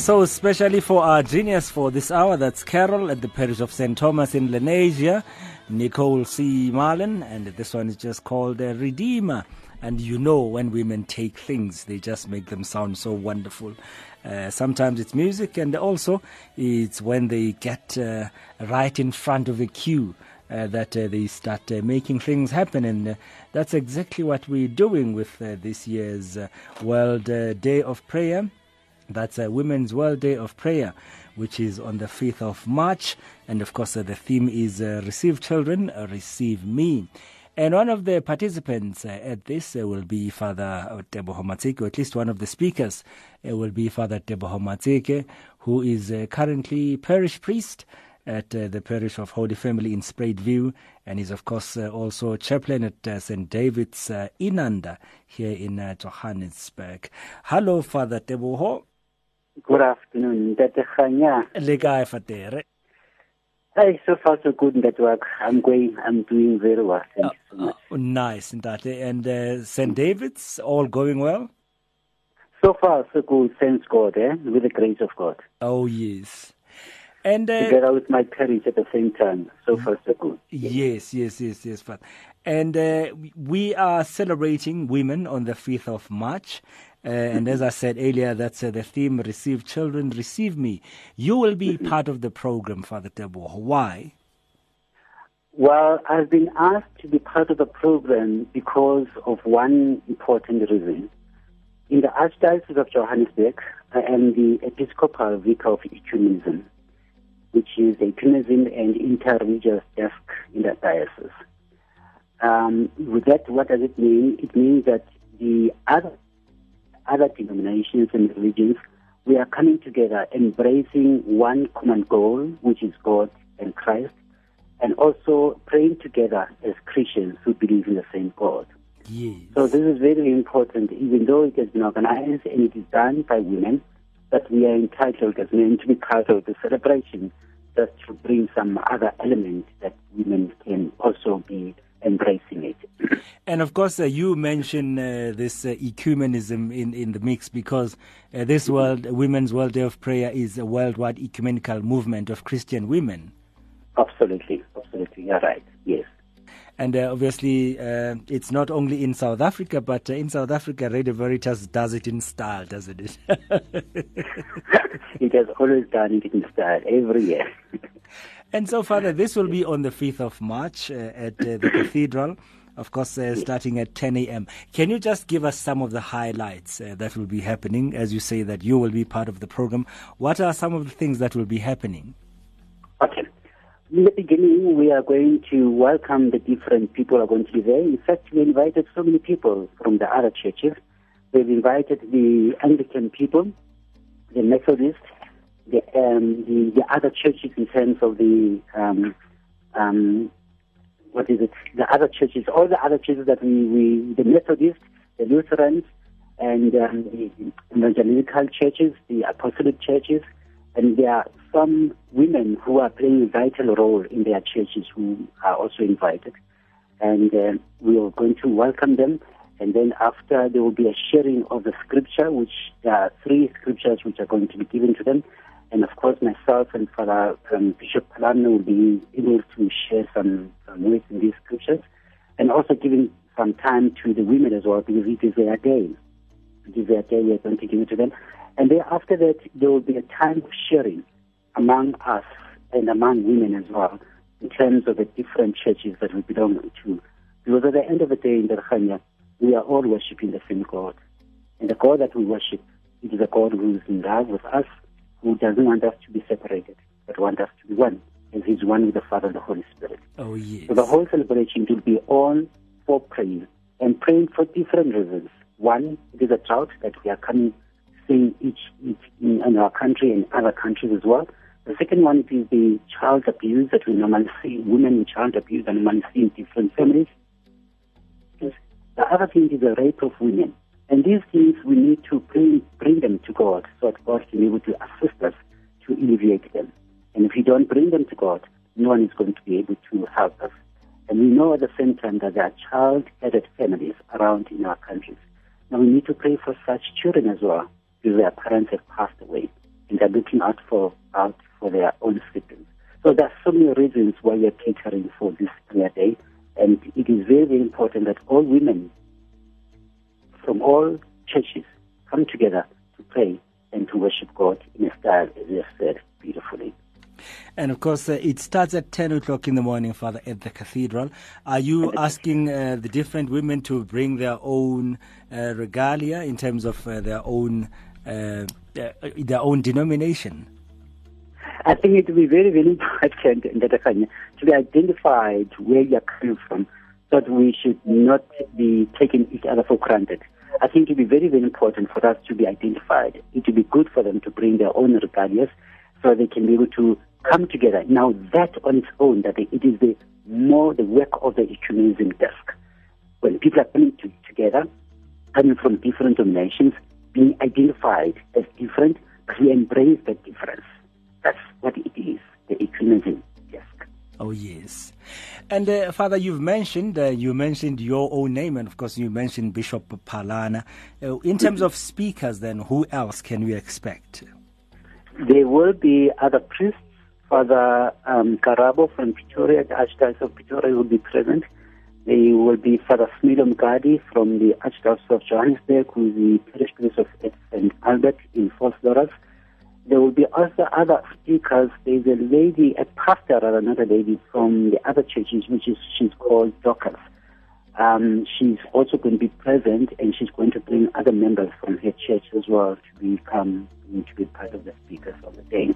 And so, especially for our genius for this hour, that's Carol at the parish of St. Thomas in Lenasia, Nicole C. Mullen, and this one is just called uh, Redeemer. And you know, when women take things, they just make them sound so wonderful. Uh, sometimes it's music, and also it's when they get uh, right in front of the queue. Uh, that uh, they start uh, making things happen, and uh, that's exactly what we're doing with uh, this year's uh, World Day of Prayer. That's a Women's World Day of Prayer, which is on the 5th of March. And of course, uh, the theme is uh, Receive Children, uh, Receive Me. And one of the participants uh, at this uh, will be Father Teboho Matseke, or at least one of the speakers uh, will be Father Teboho Matseke, who is uh, currently parish priest at uh, the parish of Holy Family in Spruitview, and is of course uh, also chaplain at uh, St. David's uh, Inanda here in uh, Johannesburg. Hello, Father Teboho. Good afternoon, Ntate Khanya. Le kae, Fatere? Hey, so far so good, network. I'm going, I'm doing very well. Thank you so much. Oh, nice, Ntate. And uh, St. David's, all going well? So far so good, thanks God, eh? With the grace of God. Oh, yes. And uh, Together with my parents at the same time. So far so good. Yes, yes, yes, yes, Father. And uh, we are celebrating women on the 5th of March. Uh, and as I said earlier, that's uh, the theme Receive Children, Receive Me. You will be part of the program, Father Tebo. Why? Well, I've been asked to be part of the program because of one important reason. In the Archdiocese of Johannesburg, I am the Episcopal Vicar of Ecumenism, which is ecumenism and inter-religious desk in the diocese. Um, with that, what does it mean? It means that the other other denominations and religions, we are coming together, embracing one common goal, which is God and Christ, and also praying together as Christians who believe in the same God. Yes. So this is very important, even though it has been organized and it is done by women, but we are entitled as men to be part of the celebration, just to bring some other element that women can also be embracing it. And of course, uh, you mentioned uh, this uh, ecumenism in, in the mix because uh, this world, Women's World Day of Prayer, is a worldwide ecumenical movement of Christian women. Absolutely, absolutely, you're right, yes. And uh, obviously, uh, it's not only in South Africa, but uh, in South Africa, Radio Veritas does it in style, doesn't it? it has always done it in style every year. and so, Father, this will be on the 5th of March uh, at uh, the cathedral, of course, uh, starting at 10 a.m. Can you just give us some of the highlights uh, that will be happening as you say that you will be part of the program? What are some of the things that will be happening? Okay. In the beginning, we are going to welcome the different people who are going to be there. In fact, we invited so many people from the other churches. We've invited the Anglican people, the Methodist, the, um, the, the other churches in terms of the, um, um, what is it, the other churches, all the other churches that we, we the Methodist, the Lutherans, and um, the evangelical churches, the apostolic churches, and there are some women who are playing a vital role in their churches who are also invited. And uh, we are going to welcome them. And then after, there will be a sharing of the scripture, which there are three scriptures which are going to be given to them. And of course, myself and Father um, Bishop Phalana will be able to share some, some words in these scriptures. And also giving some time to the women as well, because it is their day. It is their day, we are going to give it to them. And then after that, there will be a time of sharing among us and among women as well in terms of the different churches that we belong to. Because at the end of the day in the Khanya, we are all worshipping the same God. And the God that we worship, it is a God who is in love with us, who doesn't want us to be separated, but wants us to be one, as He's one with the Father and the Holy Spirit. Oh, yes. So the whole celebration will be all for praying, and praying for different reasons. One, it is a drought that we are coming seeing each, each in, in our country and other countries as well. The second one is the child abuse that we normally see, women with child abuse and we normally see in different families. The other thing is the rape of women. And these things we need to bring, bring them to God so that God can be able to assist us to alleviate them. And if we don't bring them to God, no one is going to be able to help us. And we know at the same time that there are child-headed families around in our countries. Now we need to pray for such children as well, because their parents have passed away and they're looking out for out for their own siblings. So there are so many reasons why we are catering for this prayer day, and it is very, very important that all women from all churches come together to pray and to worship God in a style, as you have said beautifully. And of course, uh, it starts at 10 o'clock in the morning, Father, at the cathedral. Are you asking uh, the different women to bring their own uh, regalia in terms of uh, their own uh, uh, their own denomination? I think it will be very, very important in that Khanya, to be identified where you are coming from that we should not be taking each other for granted. I think it would be very, very important for us to be identified. It would be good for them to bring their own regalias so they can be able to come together. Now, that on its own, that it is the more the work of the ecumenism desk. When people are coming to, together, coming from different denominations, being identified as different, but we embrace that difference. That's what it is, the ecumenism. Oh yes, and uh, Father, you've mentioned uh, you mentioned your own name, and of course you mentioned Bishop Phalana. Uh, in terms of speakers, then who else can we expect? There will be other priests. Father um, Karabo from Pretoria, the Archdiocese of Pretoria, will be present. There will be Father Smilo Mgadi from the Archdiocese of Johannesburg, who is the parish priest of St. Albert in Vosloorus. There will be also other speakers. There's a lady, a pastor, rather, another lady from the other churches, which is she's called Dorcas. Um, she's also going to be present, and she's going to bring other members from her church as well to become to be part of the speakers of the day.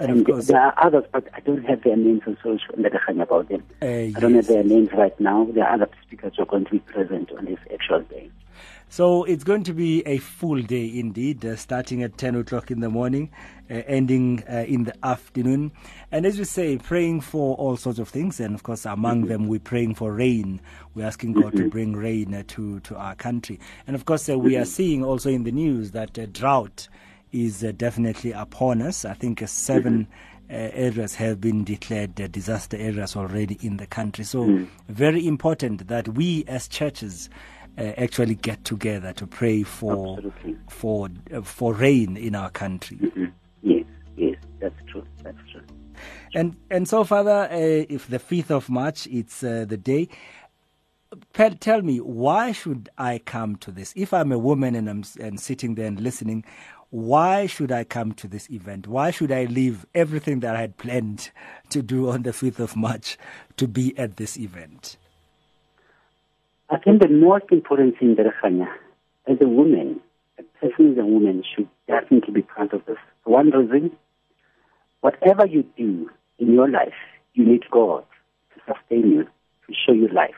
and there are others, but I don't have their names social media about them. Uh, I don't have their names right now. There are other speakers who are going to be present on this actual day. So it's going to be a full day indeed, uh, starting at 10 o'clock in the morning, uh, ending uh, in the afternoon. And as we say, praying for all sorts of things. And of course, among Mm-hmm. them, we're praying for rain. We're asking God to bring rain uh, to, to our country. And of course, uh, we are Mm-hmm. seeing also in the news that uh, drought is uh, definitely upon us. I think uh, 7 Mm-hmm. uh, areas have been declared uh, disaster areas already in the country. So, Mm. very important that we as churches actually get together to pray for for uh, for rain in our country. Yes, yes, that's true. That's true. And and so, Father, uh, if the fifth of March, it's uh, the day. Tell, tell me, why should I come to this? If I'm a woman and I'm and sitting there and listening, why should I come to this event? Why should I leave everything that I had planned to do on the fifth of March to be at this event? I think the most important thing, Berechanya, as a woman, a person as a woman should definitely be part of this. One reason, whatever you do in your life, you need God to sustain you, to show you life.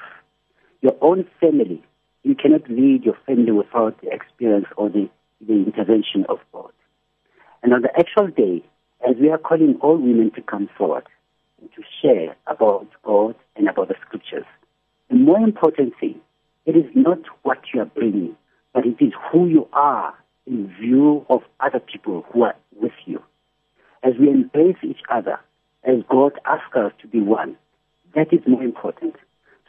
Your own family, you cannot lead your family without the experience or the, the intervention of God. And on the actual day, as we are calling all women to come forward and to share about God and about the scriptures, the more important thing, it is not what you are bringing, but it is who you are in view of other people who are with you. As we embrace each other, as God asks us to be one, that is more important.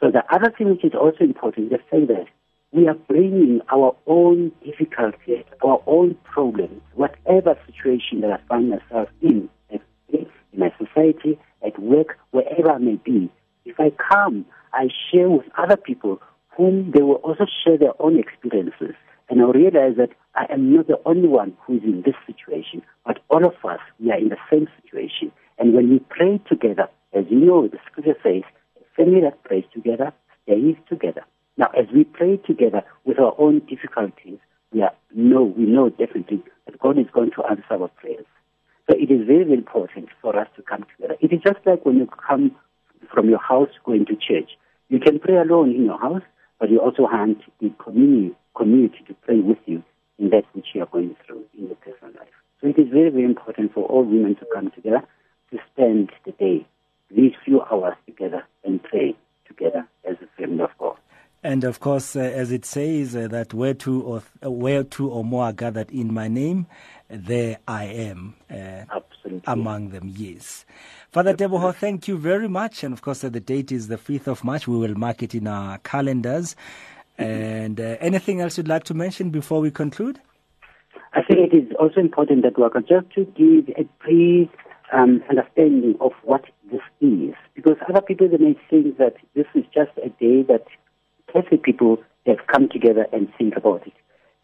So the other thing which is also important is the fact that we are bringing our own difficulties, our own problems, whatever situation that I find myself in, in my society, at work, wherever I may be. If I come, I share with other people whom they will also share their own experiences. And I realize that I am not the only one who is in this situation, but all of us, we are in the same situation. And when we pray together, as you know, the scripture says, a family that prays together stays together. Now, as we pray together with our own difficulties, we are know we know definitely that God is going to answer our prayers. So it is very, very important for us to come together. It is just like when you come from your house going to church. You can pray alone in your house, but you also want the community, community to pray with you in that which you are going through in your personal life. So it is very, very important for all women to come together to spend the day, these few hours together and pray together as a family of God. And of course, uh, as it says, uh, that where two or uh, where two or more are gathered in my name, there I am. Uh, Among them, yes. Father Teboho, thank you very much. And of course, uh, the date is the 5th of March. We will mark it in our calendars. And uh, anything else you'd like to mention before we conclude? I think it is also important that we are just to give a brief um, understanding of what this is, because other people they may think that this is just a day that Catholic people have come together and think about it.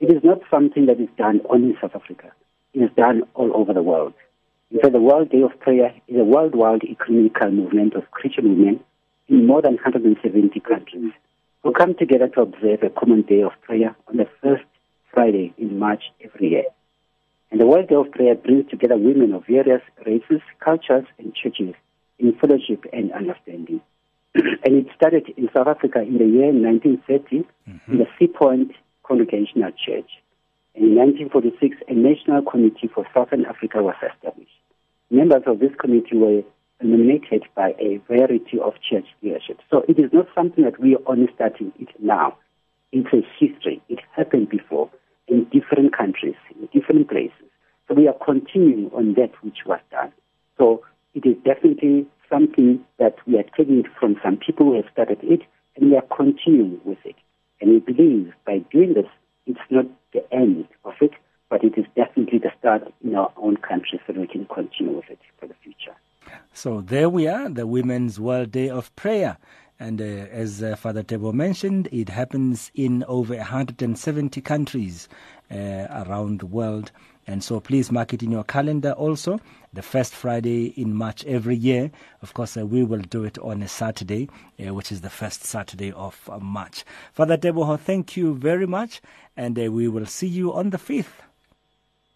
It is not something that is done only in South Africa. It is done all over the world. Fact, the World Day of Prayer is a worldwide ecumenical movement of Christian women in more than 170 countries who come together to observe a common day of prayer on the first Friday in March every year. And the World Day of Prayer brings together women of various races, cultures, and churches in fellowship and understanding. and it started in South Africa in the year 1930 in the Sea Point Congregational Church. In 1946, a national committee for Southern Africa was established. Members of this committee were nominated by a variety of church leadership. So it is not something that we are only starting it now. It's a history. It happened before in different countries, in different places. So we are continuing on that which was done. So it is definitely something that we are taking from some people who have started it, and we are continuing with it. And we believe by doing this, it's not the end of it, but it is definitely the start in our own country so we can continue with it for the future. So there we are, the Women's World Day of Prayer. And uh, as uh, Father Tebo mentioned, it happens in over 170 countries uh, around the world. And so please mark it in your calendar also. The first Friday in March every year. Of course, uh, we will do it on a Saturday, uh, which is the first Saturday of uh, March. Father Teboho, thank you very much. And uh, we will see you on the 5th.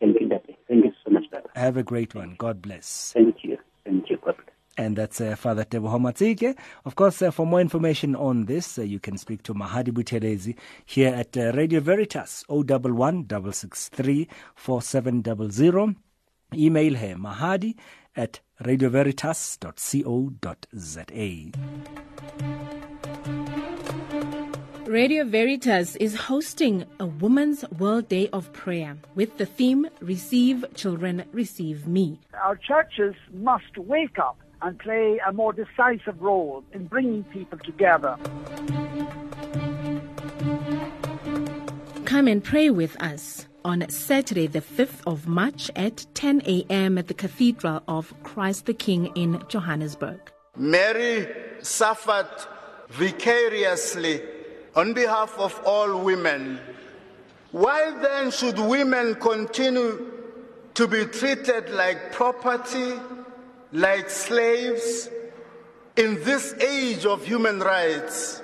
Thank you, Daddy. Thank you so much, Daddy. Have a great one. God bless. Thank you. Thank you. God bless. And that's uh, Father Teboho Matseke. Of course, uh, for more information on this, uh, you can speak to Mahadi Buthelezi here at uh, Radio Veritas 011 663 4700. Email her mahadi at radioveritas.co.za. Radio Veritas is hosting a Women's World Day of Prayer with the theme Receive Children, Receive Me. Our churches must wake up and play a more decisive role in bringing people together. Come and pray with us on Saturday, the 5th of March at 10 a.m. at the Cathedral of Christ the King in Johannesburg. Mary suffered vicariously on behalf of all women. Why then should women continue to be treated like property, like slaves, in this age of human rights?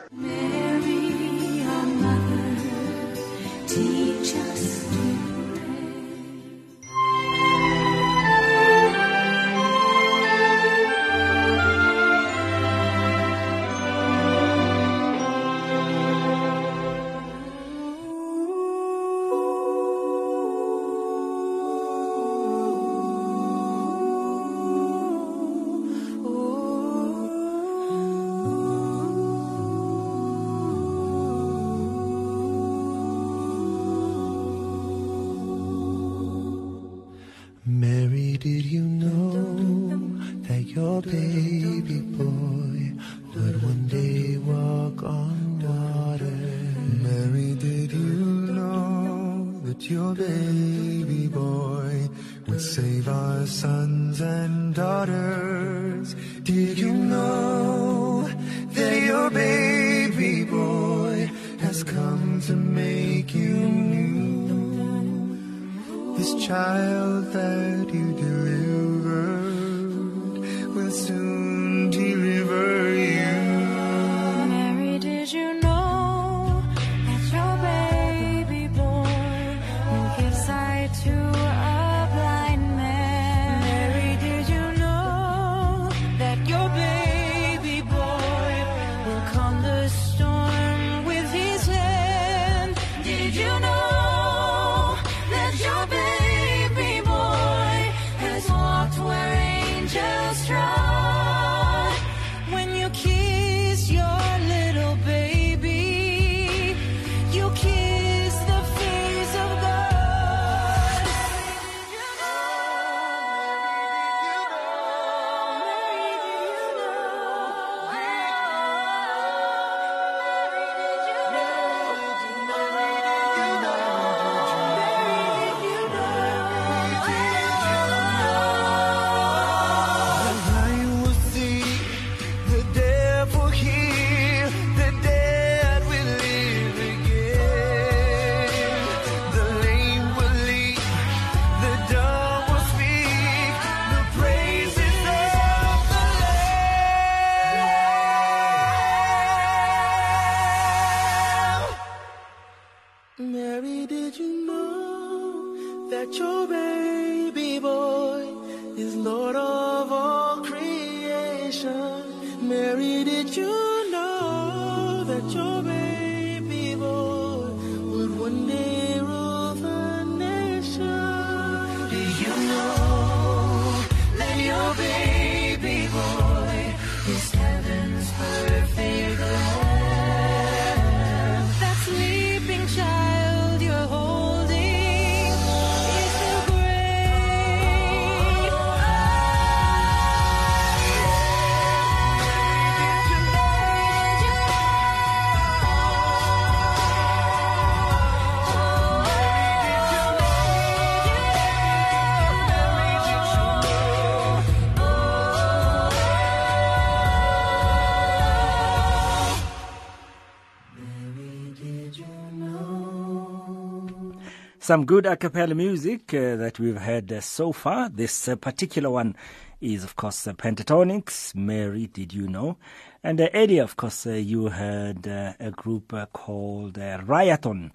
Some good a cappella music uh, that we've heard uh, so far. This uh, particular one is, of course, uh, Pentatonix. Mary, did you know? And uh, Eddie, of course, uh, you heard a group called Rioton.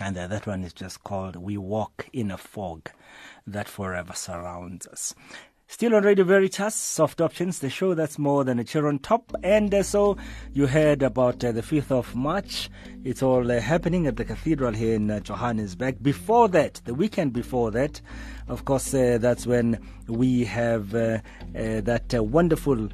And that one is just called We Walk in a Fog That Forever Surrounds Us. Still on Radio Veritas, Soft Options, the show that's more than a chair on top. And uh, so you heard about uh, the 5th of March. It's all uh, happening at the cathedral here in uh, Johannesburg. Before that, the weekend before that, of course, uh, that's when we have uh, that wonderful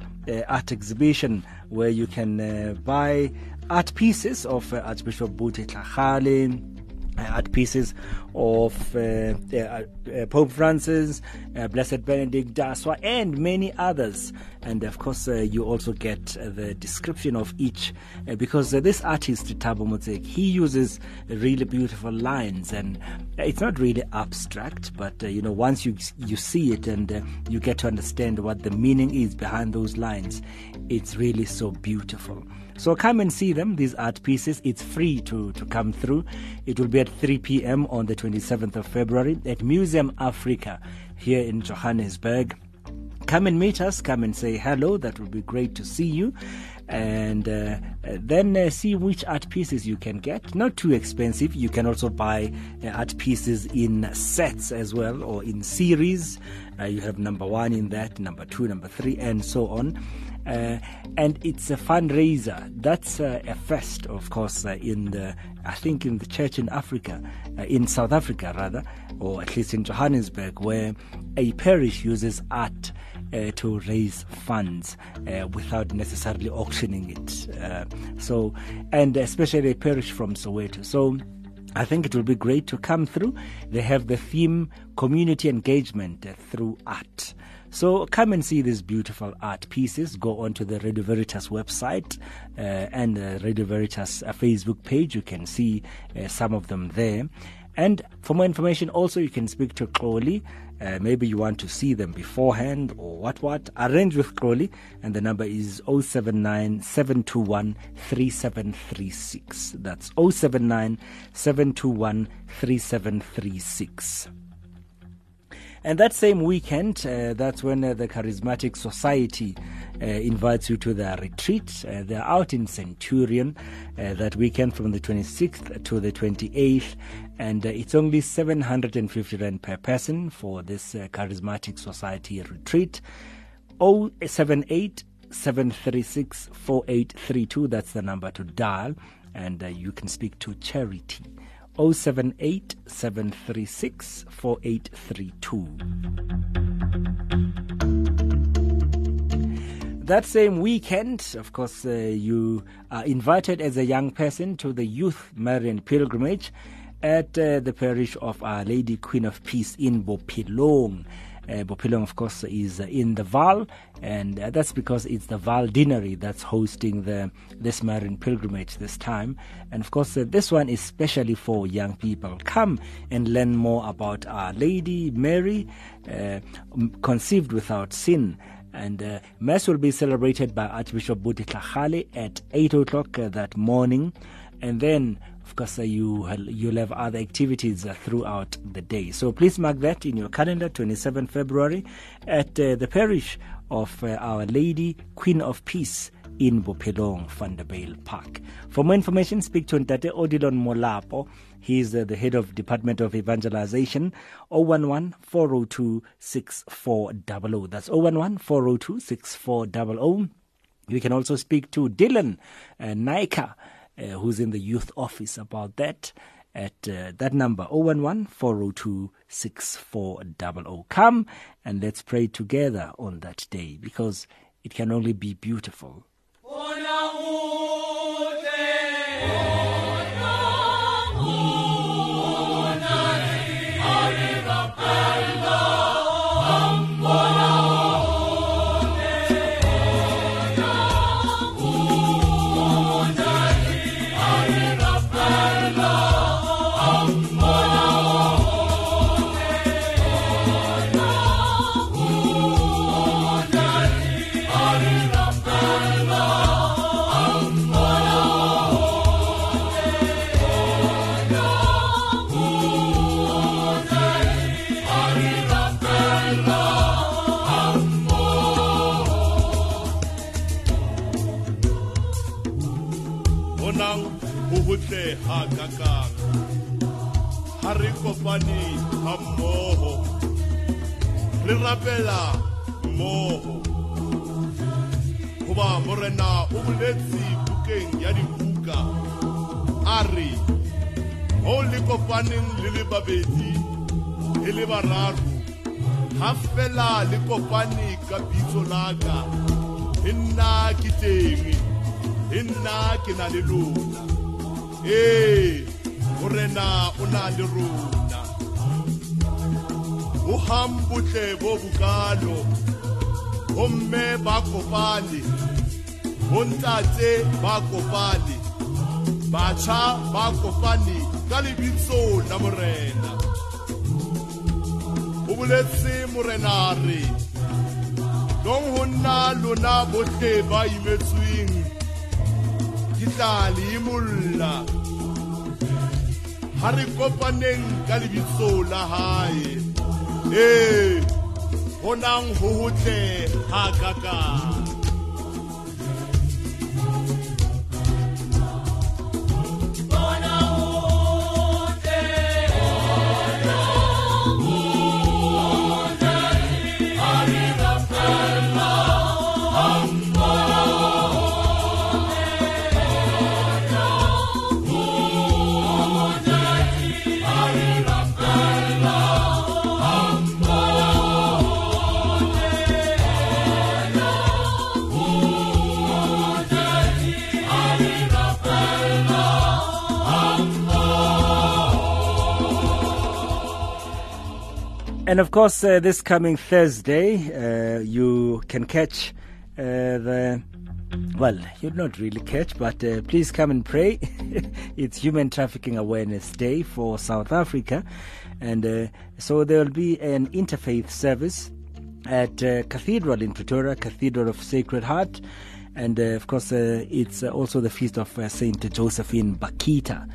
art exhibition where you can buy art pieces of Archbishop uh, art pieces of uh, uh, uh, Pope Francis, uh, Blessed Benedict Daswa, and many others. And of course, uh, you also get uh, the description of each because this artist, Tabo Motsek, he uses really beautiful lines, and it's not really abstract, but you know, once you you see it and you get to understand what the meaning is behind those lines, it's really so beautiful. So come and see them, these art pieces. It's free to, to come through. It will be at 3 p.m. on the 27th of February at Museum Africa here in Johannesburg. Come and meet us, come and say hello. That would be great to see you. And uh, then uh, see which art pieces you can get. Not too expensive. You can also buy uh, art pieces in sets as well or in series. Uh, you have number one in that, number two, number three, and so on. Uh, and it's a fundraiser. That's uh, a first, of course, uh, in the I think in the church in Africa, uh, in South Africa rather, or at least in Johannesburg, where a parish uses art uh, to raise funds uh, without necessarily auctioning it. So, and especially a parish from Soweto. So. I think it will be great to come through. They have the theme community engagement through art. So come and see these beautiful art pieces. Go onto the Radio Veritas website uh, and the Radio Veritas uh, Facebook page. You can see uh, some of them there. And for more information, also you can speak to Crowley. Uh, maybe you want to see them beforehand or what what. Arrange with Crowley, and the number is 079 721 3736. That's 079 721 3736. And that same weekend, uh, that's when uh, the Charismatic Society uh, invites you to their retreat. They're out in Centurion that weekend from the 26th to the 28th. And uh, it's only 750 Rand per person for this uh, Charismatic Society retreat. 078 736 4832. That's the number to dial. And uh, you can speak to Charity. 078 736 4832. That same weekend, of course, uh, you are invited as a young person to the Youth Marian Pilgrimage at uh, the parish of Our Lady Queen of Peace in Bophelong. Uh, Bophelong, of course, is uh, in the Vaal, and uh, that's because it's the Vaal Deanery that's hosting the this Marian pilgrimage this time. And of course, uh, this one is especially for young people. Come and learn more about Our Lady Mary, uh, conceived without sin. And uh, Mass will be celebrated by Archbishop Buti Tlhagale at 8 o'clock uh, that morning. And then, of course, you, you'll have other activities uh, throughout the day. So please mark that in your calendar, 27 February, at uh, the parish of uh, Our Lady, Queen of Peace in Bophelong, Vanderbijlpark. For more information, speak to Ntate Odilon Molapo. He is the head of Department of Evangelization, 011 402 6400. That's 011 402 6400. You can also speak to Dylan uh, Naika, who's in the youth office about that at uh, that number 011 402 6400. Come and let's pray together on that day because it can only be beautiful. Re rapela mmogo goba morena o boletse bukeng ya dibuka. A re mo le kopaneng le le babedi e le bararo ga fela le kopane ka laka e nna ke teng e nna ke na le lona. Ee morena o na le rona o hambotle bo bokalo bomme ba kopane bontate ba kopane batjha ba kopane ka lebitso la morena. O boletse morena re tong ho nna lona bohle ba imetsweng ke tla le imolla. Ha re kopaneng ka lebitso la hae. Ee honang ho hotle ha kakang And of course, uh, this coming Thursday, uh, you can catch uh, the. Well, you'll not really catch, but uh, please come and pray. it's Human Trafficking Awareness Day for South Africa. And uh, so there will be an interfaith service at uh, Cathedral in Pretoria, Cathedral of Sacred Heart. And uh, of course, uh, it's uh, also the feast of Saint Josephine Bakhita.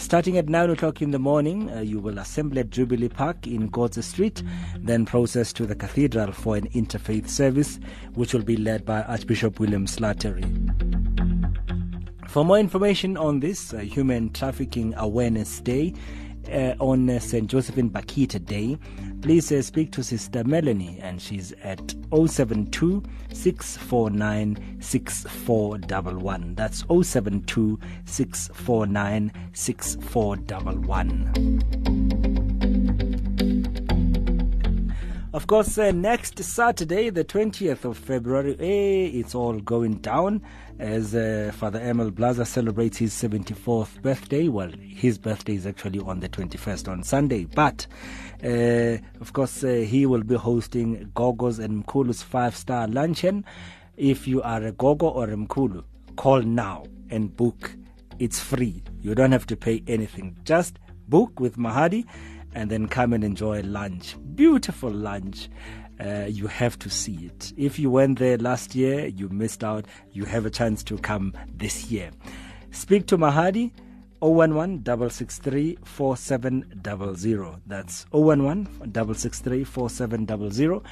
Starting at 9 o'clock in the morning, you will assemble at Jubilee Park in Godza Street, then process to the cathedral for an interfaith service, which will be led by Archbishop William Slattery. For more information on this uh, Human Trafficking Awareness Day, uh, on uh, St. Josephine Bakhita Day, please uh, speak to Sister Melanie, and she's at 072 649 6411. That's 072 649 6411. Of course, uh, next Saturday, the 20th of February, eh, it's all going down as uh, Father Emil Blaser celebrates his 74th birthday. Well, his birthday is actually on the 21st on Sunday, but uh, of course, uh, he will be hosting Gogo's and Mkulu's five star luncheon. If you are a Gogo or a Mkulu, call now and book. It's free. You don't have to pay anything. Just book with Mahadi and then come and enjoy lunch. Beautiful lunch. Uh, you have to see it. If you went there last year, you missed out. You have a chance to come this year. Speak to Mahadi 011 663 4700. That's 011 663 4700.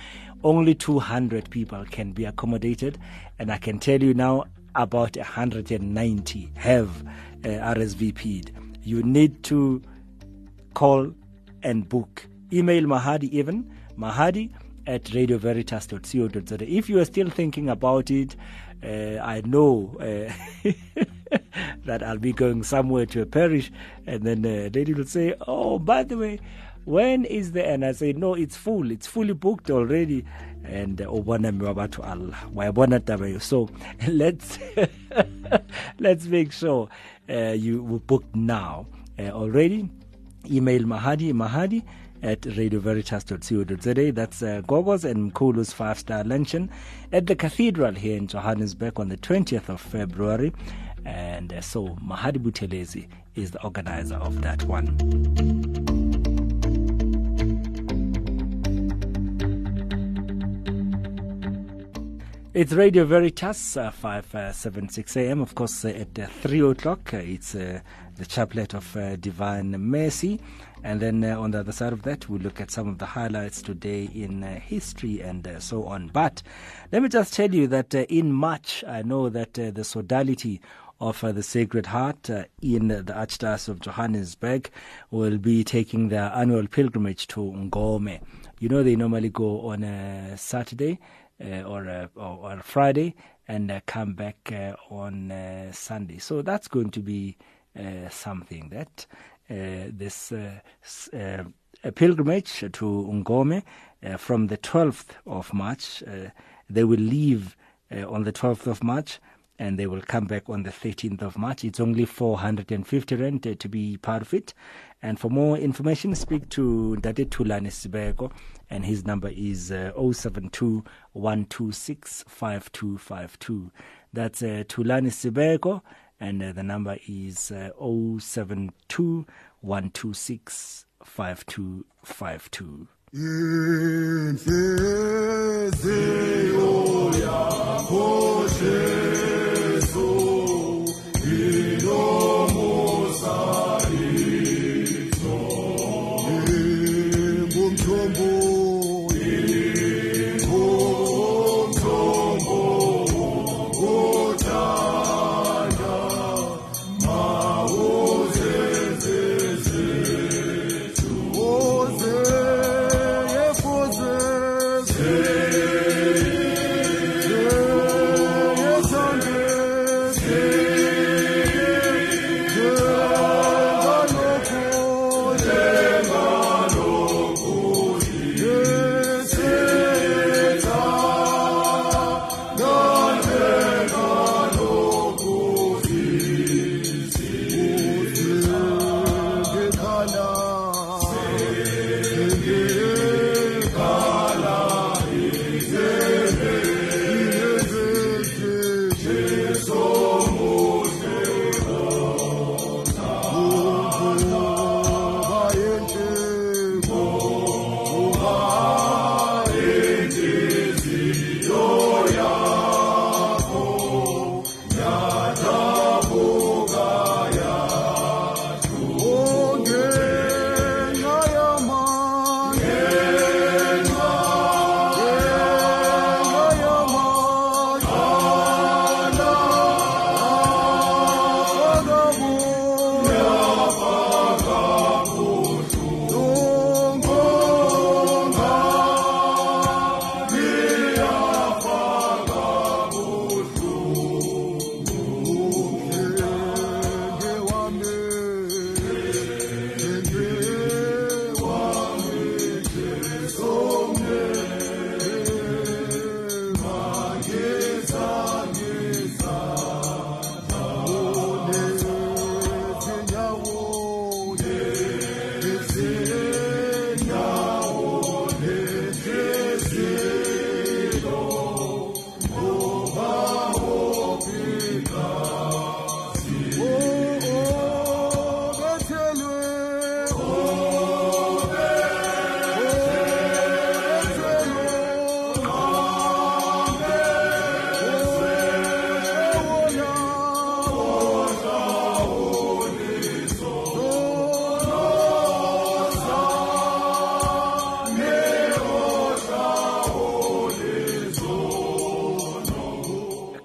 Only 200 people can be accommodated, and I can tell you now about 190 have uh, RSVP'd. You need to call and book. Email Mahadi even, mahadi at radioveritas.co.za. If you are still thinking about it, uh, I know uh, that I'll be going somewhere to a parish, and then the lady will say, Oh, by the way, when is the and I say no it's full. It's fully booked already. And ubona miwabathu Allah. So let's let's make sure uh, you will book now. Uh, already email mahadi mahadi at radioveritas.co.za. That's uh, and Mkulu's five star luncheon at the cathedral here in Johannesburg on the 20th of February. And uh, so Mahadi Buthelezi is the organizer of that one. It's Radio Veritas, uh, 576 uh, a.m. Of course, uh, at uh, 3 o'clock, uh, it's uh, the chaplet of Divine Mercy. And then on the other side of that, we'll look at some of the highlights today in history and so on. But let me just tell you that in March, I know that the sodality of uh, the Sacred Heart uh, in the Archdiocese of Johannesburg will be taking their annual pilgrimage to Ngome. You know, they normally go on a Saturday uh, or, a, or, or Friday and uh, come back uh, on uh, Sunday. So that's going to be uh, something that uh, this uh, uh, a pilgrimage to Ngome uh, from the 12th of March. Uh, they will leave uh, on the 12th of March and they will come back on the 13th of March. It's only 450 rand uh, to be part of it. And for more information, speak to Ndate Thulani Sibeko, and his number is uh, 072 126 5252. That's uh, Thulani Sibeko, and uh, the number is uh, 072 126 5252. inhliziyo yakho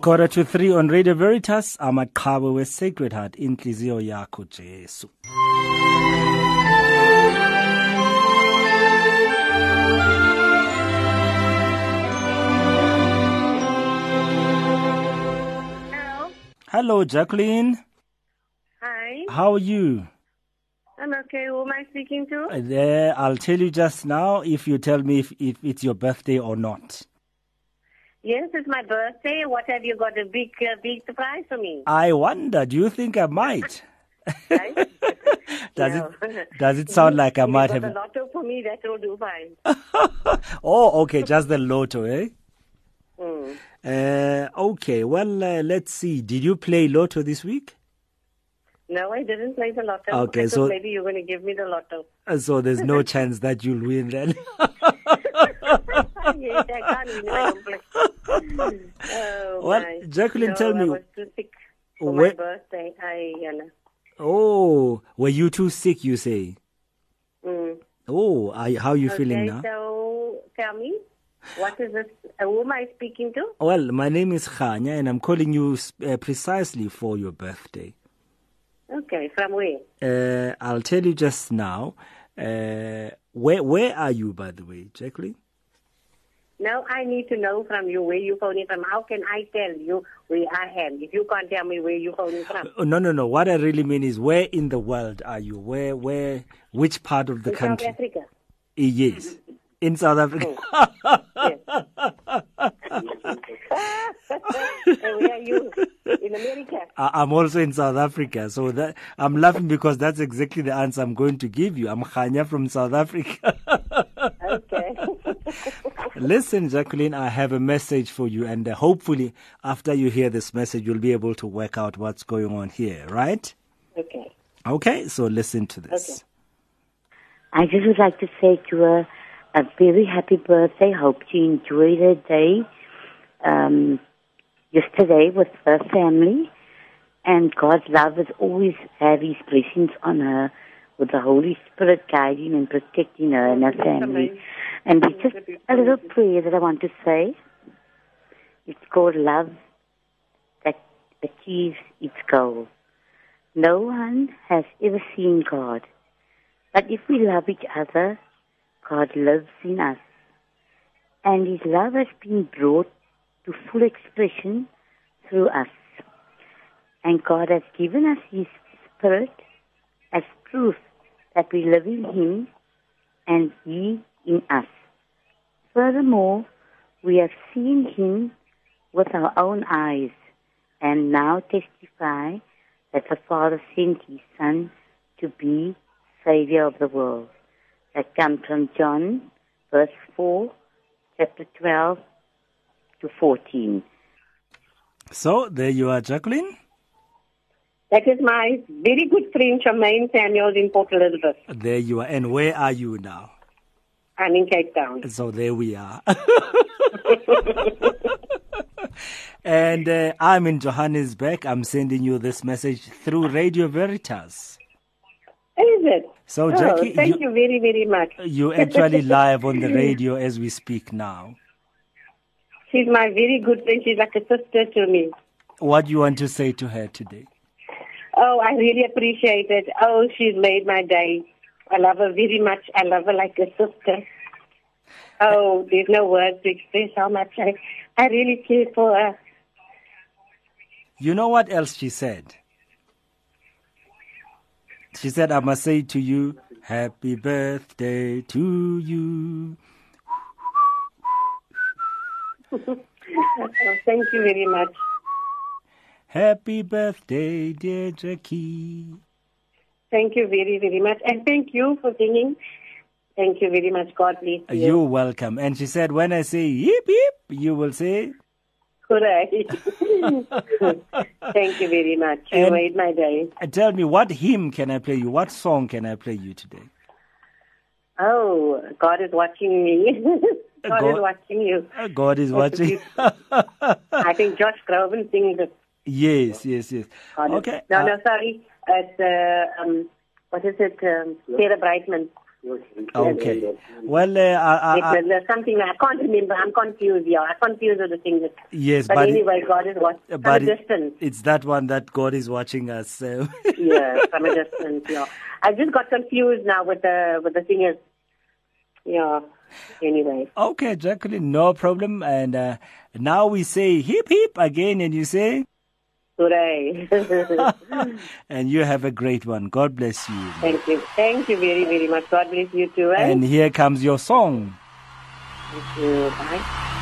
Quarter to three on Radio Veritas, amaqhawe we Sacred Heart, inhliziyo yakho Jesu. Hello. Jacqueline. Hi. How are you? I'm okay. Who am I speaking to? Uh, There, I'll tell you just now if you tell me if, if it's your birthday or not. Yes, it's my birthday. What have you got a big, uh, big surprise for me? I wonder, do you think I might? does No. it does it sound like I might have a lotto for me, that will do fine. Oh, okay, just the lotto, eh? Mm. Uh, okay, well, uh, let's see. Did you play lotto this week? No, I didn't play the lotto. Okay, so- maybe you're going to give me the lotto. Uh, So there's no chance that you'll win then. yes, I can't win. I. Oh, Well, my. Jacqueline, no, tell me, I was too sick for where- my birthday. I, oh, were you too sick, you say? mm. Oh, how are you okay, feeling now? so tell me. What is this? Uh, who am I speaking to? Well, my name is Khanya, and I'm calling you uh, precisely for your birthday. Okay, from where? Uh, I'll tell you just now. Uh, where where are you, by the way, Jacqueline? Now I need to know from you where you phoning from. How can I tell you where I am if you can't tell me where you phoning from? Oh, no, no, no. What I really mean is, where in the world are you? Where, where, which part of the In country? South Africa. Eh, Yes, in South Africa. and where are you? In America. I- I'm also in South Africa, so that I'm laughing because that's exactly the answer I'm going to give you. I'm Khanya from South Africa. Okay. Listen, Jacqueline, I have a message for you, and uh, hopefully, after you hear this message, you'll be able to work out what's going on here, right? okay. Okay, so listen to this. Okay. I just would like to say to her a very happy birthday. Hope you enjoy the day um, yesterday with her family. And God's love has always had His blessings on her with the Holy Spirit guiding and protecting her and her family. And it's just a little prayer that I want to say. It's called Love That Achieves Its Goal. No one has ever seen God. But if we love each other, God lives in us. And His love has been brought to full expression through us. And God has given us His Spirit as proof that we live in Him and He in us. Furthermore, we have seen Him with our own eyes and now testify that the Father sent His Son to be Savior of the world. That comes from John, verse 4, chapter 12 to 14. So there you are, Jacqueline. That is my very good friend Charmaine Samuels in Port Elizabeth. There you are. And where are you now? I'm in Cape Town. So there we are. and uh, I'm in Johannesburg. I'm sending you this message through Radio Veritas. Is it? So, oh, Jackie, thank you- you, very, very much. You're actually live on the radio as we speak now. She's my very good friend. She's like a sister to me. What do you want to say to her today? Oh, I really appreciate it. Oh, she's made my day. I love her very much. I love her like a sister. Oh, there's no words to express how much I, I really care for her. You know what else she said? She said, I must say to you, Happy birthday to you. thank you very much. Happy birthday, dear Jackie. Thank you very, very much. And thank you for singing. Thank you very much. God bless you. You're welcome. And she said, when I say yip yip, you will say, Hooray. thank you very much. You And- made my day. Uh, Tell me, what hymn can I play you? What song can I play you today? Oh, God is watching me. God, God- is watching you. Uh, God is watching. I think Josh Groban sings it. yes, yes, yes. God is- Okay. No, uh, no, sorry. It's, uh, um, what is it? Um, Sarah Brightman. Okay. Well, uh, I, I, It's, uh, something I can't remember. I'm confused. Yeah, I'm confused with the things. That, Yes, but, but it- anyway, God is watching from but a it- distance. it's that one that God is watching us. So. yeah, from a distance. Yeah, I just got confused now with the with the singers. Yeah. Anyway, Okay, Jacqueline, no problem. And uh, now we say hip hip again, and you say, hooray! and you have a great one. God bless you. Thank you. Thank you very, very much. God bless you too. Eh? And here comes your song. Thank you. Bye.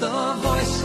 The voice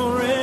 forever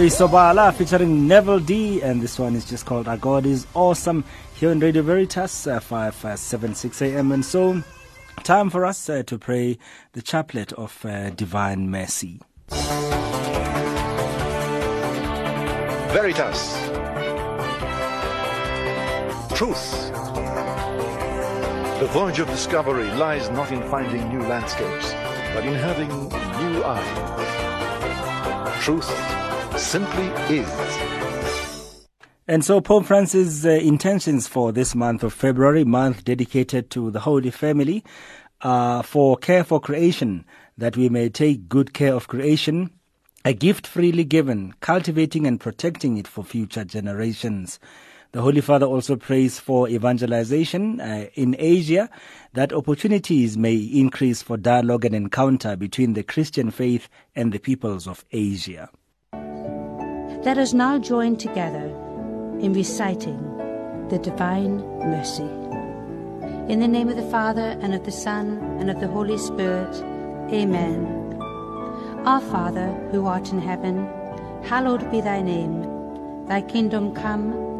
Lois Sobala featuring Neville D, and this one is just called Our God is Awesome here on Radio Veritas, uh, 576 a.m. And so, time for us uh, to pray the chaplet of uh, divine mercy. Veritas. Truth. The voyage of discovery lies not in finding new landscapes, but in having new eyes. Truth simply is. And so, Pope Francis' uh, intentions for this month of February, month dedicated to the Holy Family, uh, for care for creation, that we may take good care of creation, a gift freely given, cultivating and protecting it for future generations. The Holy Father also prays for evangelization uh, in Asia, that opportunities may increase for dialogue and encounter between the Christian faith and the peoples of Asia. Let us now join together in reciting the Divine Mercy. In the name of the Father, and of the Son, and of the Holy Spirit, Amen. Our Father, who art in heaven, hallowed be thy name. Thy kingdom come,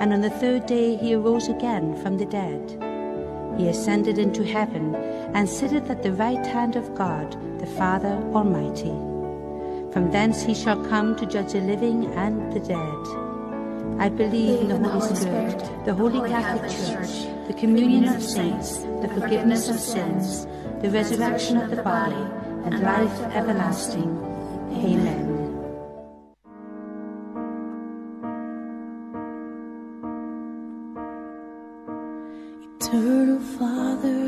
and on the third day he arose again from the dead. He ascended into heaven, and sitteth at the right hand of God, the Father Almighty. From thence he shall come to judge the living and the dead. I believe in the Holy Spirit, the Holy Catholic Church, the communion of saints, the forgiveness of sins, the resurrection of the body, and life everlasting. Amen. Eternal Father,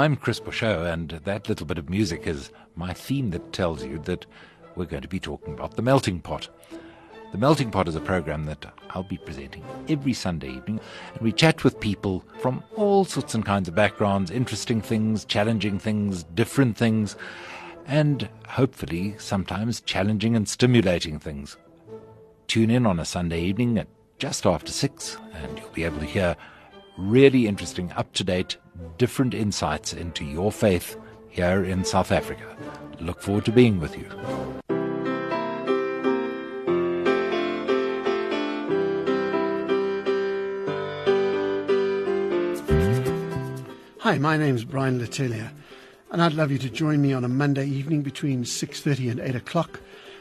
I'm Chris Bouchot, and that little bit of music is my theme that tells you that we're going to be talking about the melting pot. The Melting Pot is a program that I'll be presenting every Sunday evening, and we chat with people from all sorts and kinds of backgrounds, interesting things, challenging things, different things, and hopefully sometimes challenging and stimulating things. Tune in on a Sunday evening at just after six, and you'll be able to hear really interesting, up to date, different insights into your faith here in South Africa. Look forward to being with you. Hi, my name's Brian Latelia, and I'd love you to join me on a Monday evening between 6.30 and 8 o'clock.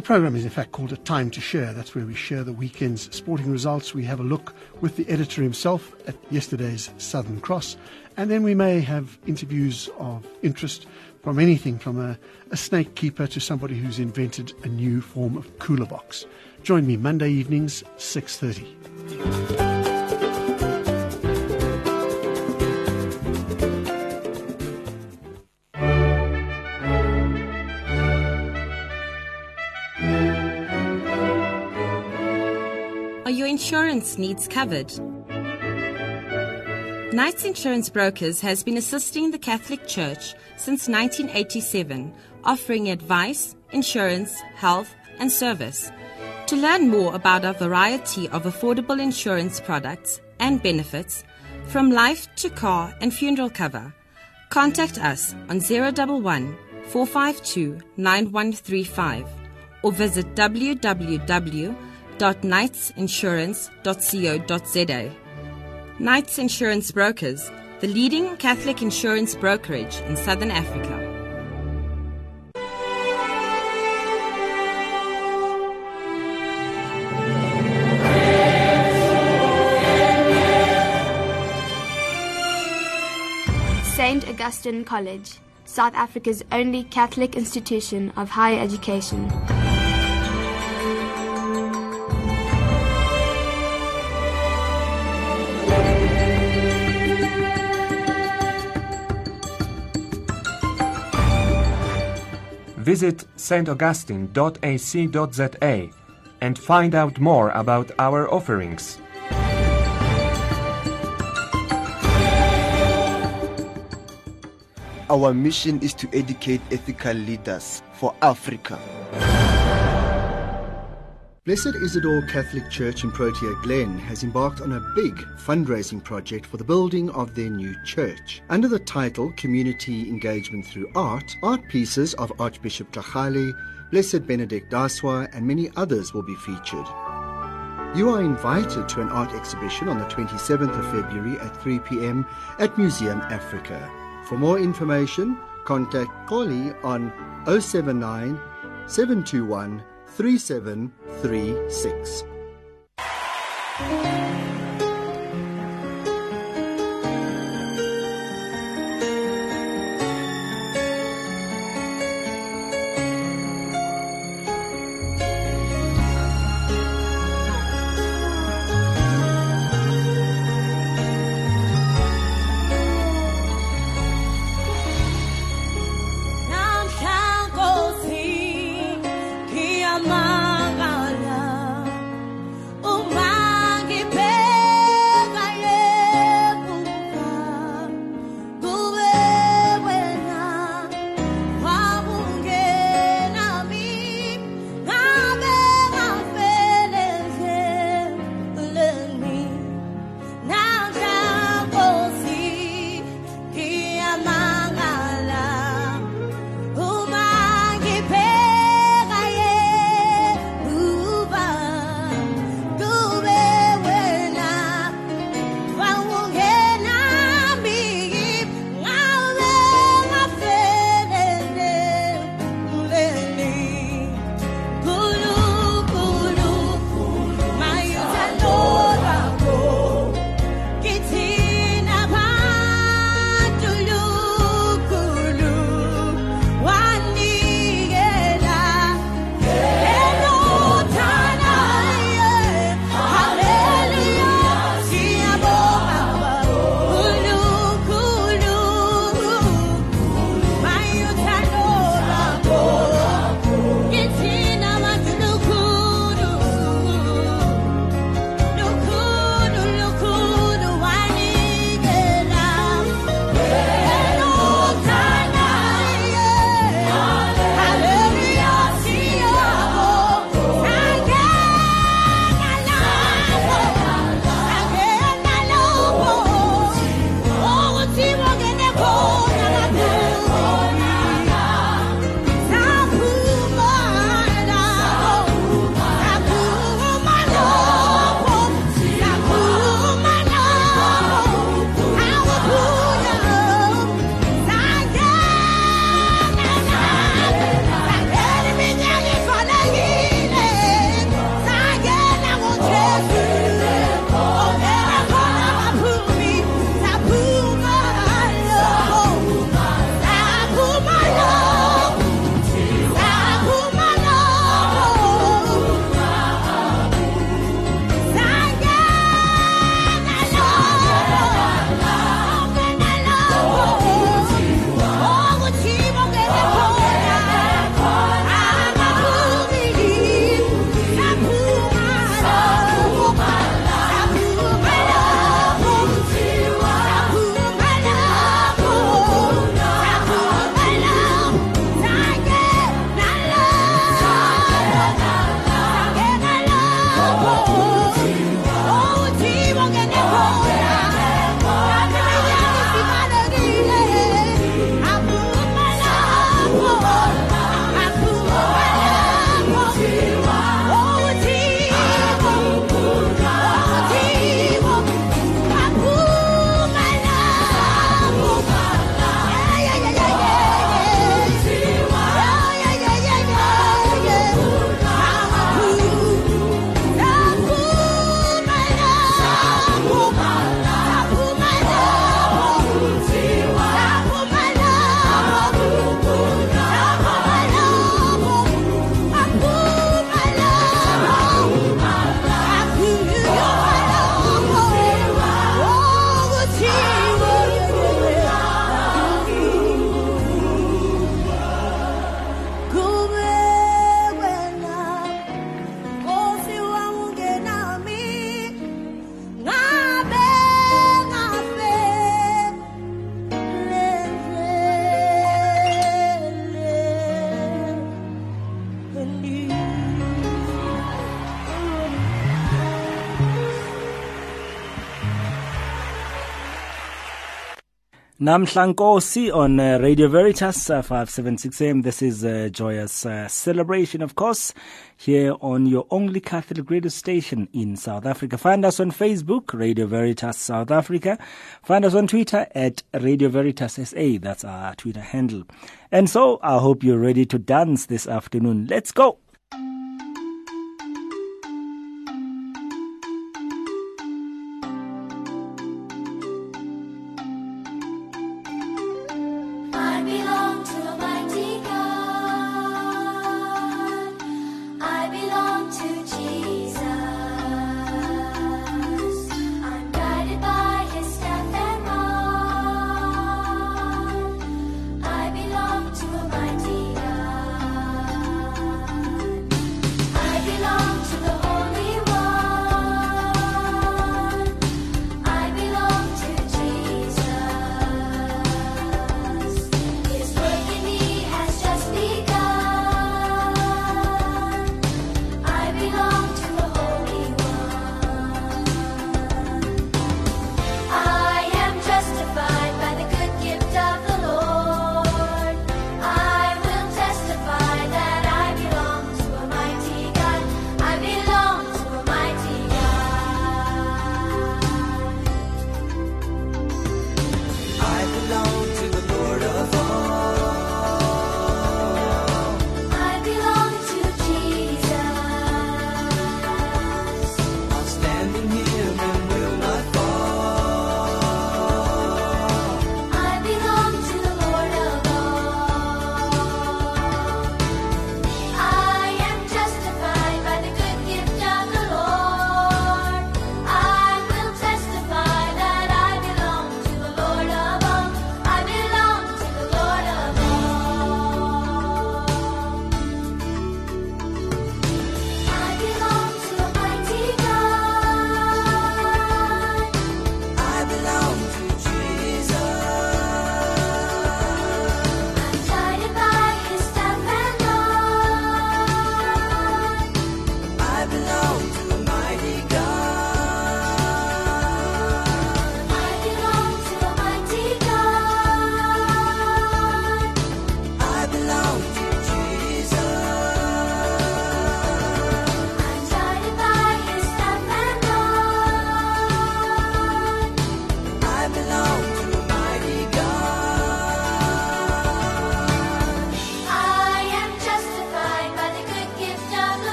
The program is in fact called A Time to Share. That's where we share the weekend's sporting results. We have a look with the editor himself at yesterday's Southern Cross, and then we may have interviews of interest from anything from a, a snake keeper to somebody who's invented a new form of cooler box. Join me Monday evenings, 6.30. insurance needs covered? Knights Insurance Brokers has been assisting the Catholic Church since 1987, offering advice, insurance, health, and service. To learn more about our variety of affordable insurance products and benefits, from life to car and funeral cover, contact us on 011 452 9135 or visit www.knightsinsurance.co.za. Knights Insurance Brokers, the leading Catholic insurance brokerage in Southern Africa. St. Augustine College, South Africa's only Catholic institution of higher education. Visit staugustine.ac.za and find out more about our offerings. Our mission is to educate ethical leaders for Africa. Blessed Isidore Catholic Church in Protea Glen has embarked on a big fundraising project for the building of their new church. Under the title Community Engagement Through Art, art pieces of Archbishop Tlhagale, Blessed Benedict Daswa, and many others will be featured. You are invited to an art exhibition on the 27th of February at 3 p.m. at Museum Africa. For more information, contact Polly on 079 721 3736. Namhlankosi on uh, Radio Veritas, uh, 576 AM. This is a joyous uh, celebration, of course, here on your only Catholic radio station in South Africa. Find us on Facebook, Radio Veritas South Africa. Find us on Twitter at Radio Veritas SA. That's our Twitter handle. And so I hope you're ready to dance this afternoon. Let's go.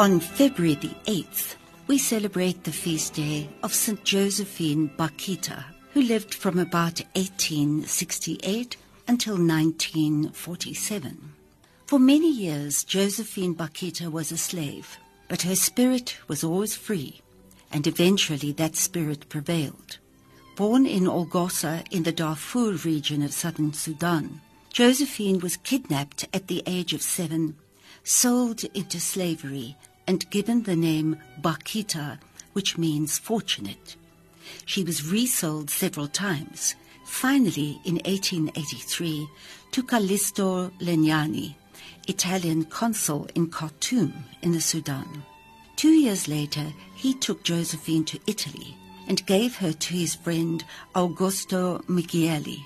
On February the 8th, we celebrate the feast day of St. Josephine Bakhita, who lived from about 1868 until 1947. For many years, Josephine Bakhita was a slave, but her spirit was always free, and eventually that spirit prevailed. Born in Olgossa in the Darfur region of southern Sudan, Josephine was kidnapped at the age of seven, sold into slavery, and given the name Bakhita, which means fortunate. She was resold several times, finally in 1883 to Callisto Legnani, Italian consul in Khartoum in the Sudan. Two years later, he took Josephine to Italy and gave her to his friend Augusto Michieli.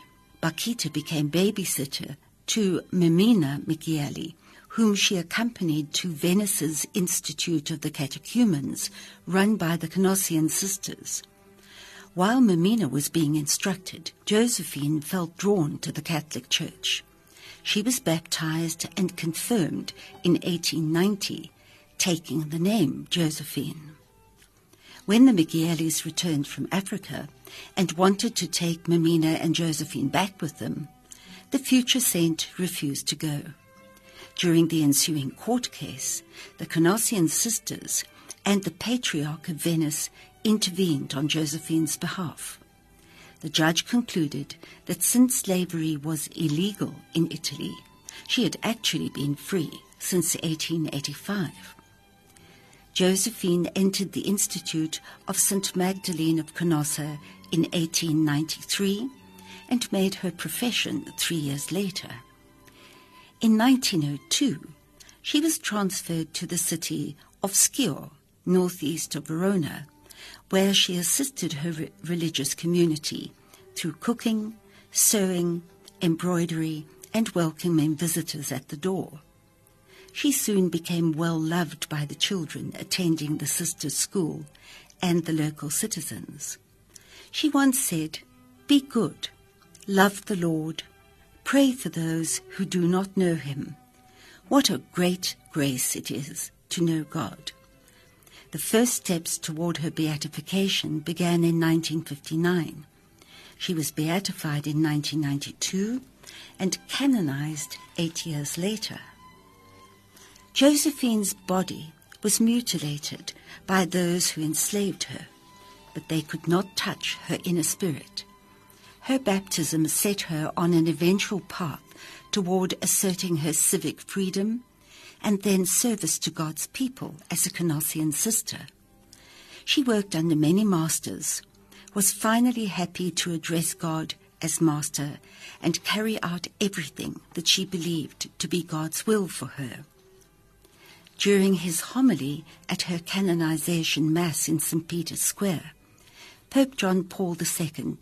Bakhita became babysitter to Mimina Michieli, whom she accompanied to Venice's Institute of the Catechumens, run by the Canossian sisters. While Mimina was being instructed, Josephine felt drawn to the Catholic Church. She was baptized and confirmed in 1890, taking the name Josephine. When the Michielis returned from Africa and wanted to take Mimina and Josephine back with them, the future saint refused to go. During the ensuing court case, the Canossian sisters and the Patriarch of Venice intervened on Josephine's behalf. The judge concluded that since slavery was illegal in Italy, she had actually been free since 1885. Josephine entered the Institute of St. Magdalene of Canossa in 1893 and made her profession three years later. In 1902, she was transferred to the city of Schio, northeast of Verona, where she assisted her re- religious community through cooking, sewing, embroidery, and welcoming visitors at the door. She soon became well loved by the children attending the sisters' school and the local citizens. She once said, Be good, love the Lord, pray for those who do not know him. What a great grace it is to know God. The first steps toward her beatification began in 1959. She was beatified in 1992 and canonized eight years later. Josephine's body was mutilated by those who enslaved her, but they could not touch her inner spirit. Her baptism set her on an eventual path toward asserting her civic freedom and then service to God's people as a Canossian sister. She worked under many masters, was finally happy to address God as master and carry out everything that she believed to be God's will for her. During his homily at her canonization mass in St. Peter's Square, Pope John Paul II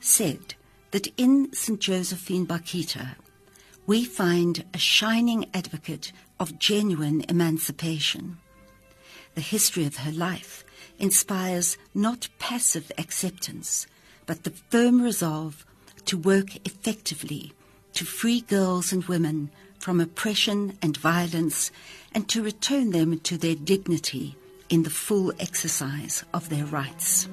said that in St. Josephine Bakhita, we find a shining advocate of genuine emancipation. The history of her life inspires not passive acceptance, but the firm resolve to work effectively to free girls and women from oppression and violence and to return them to their dignity in the full exercise of their rights.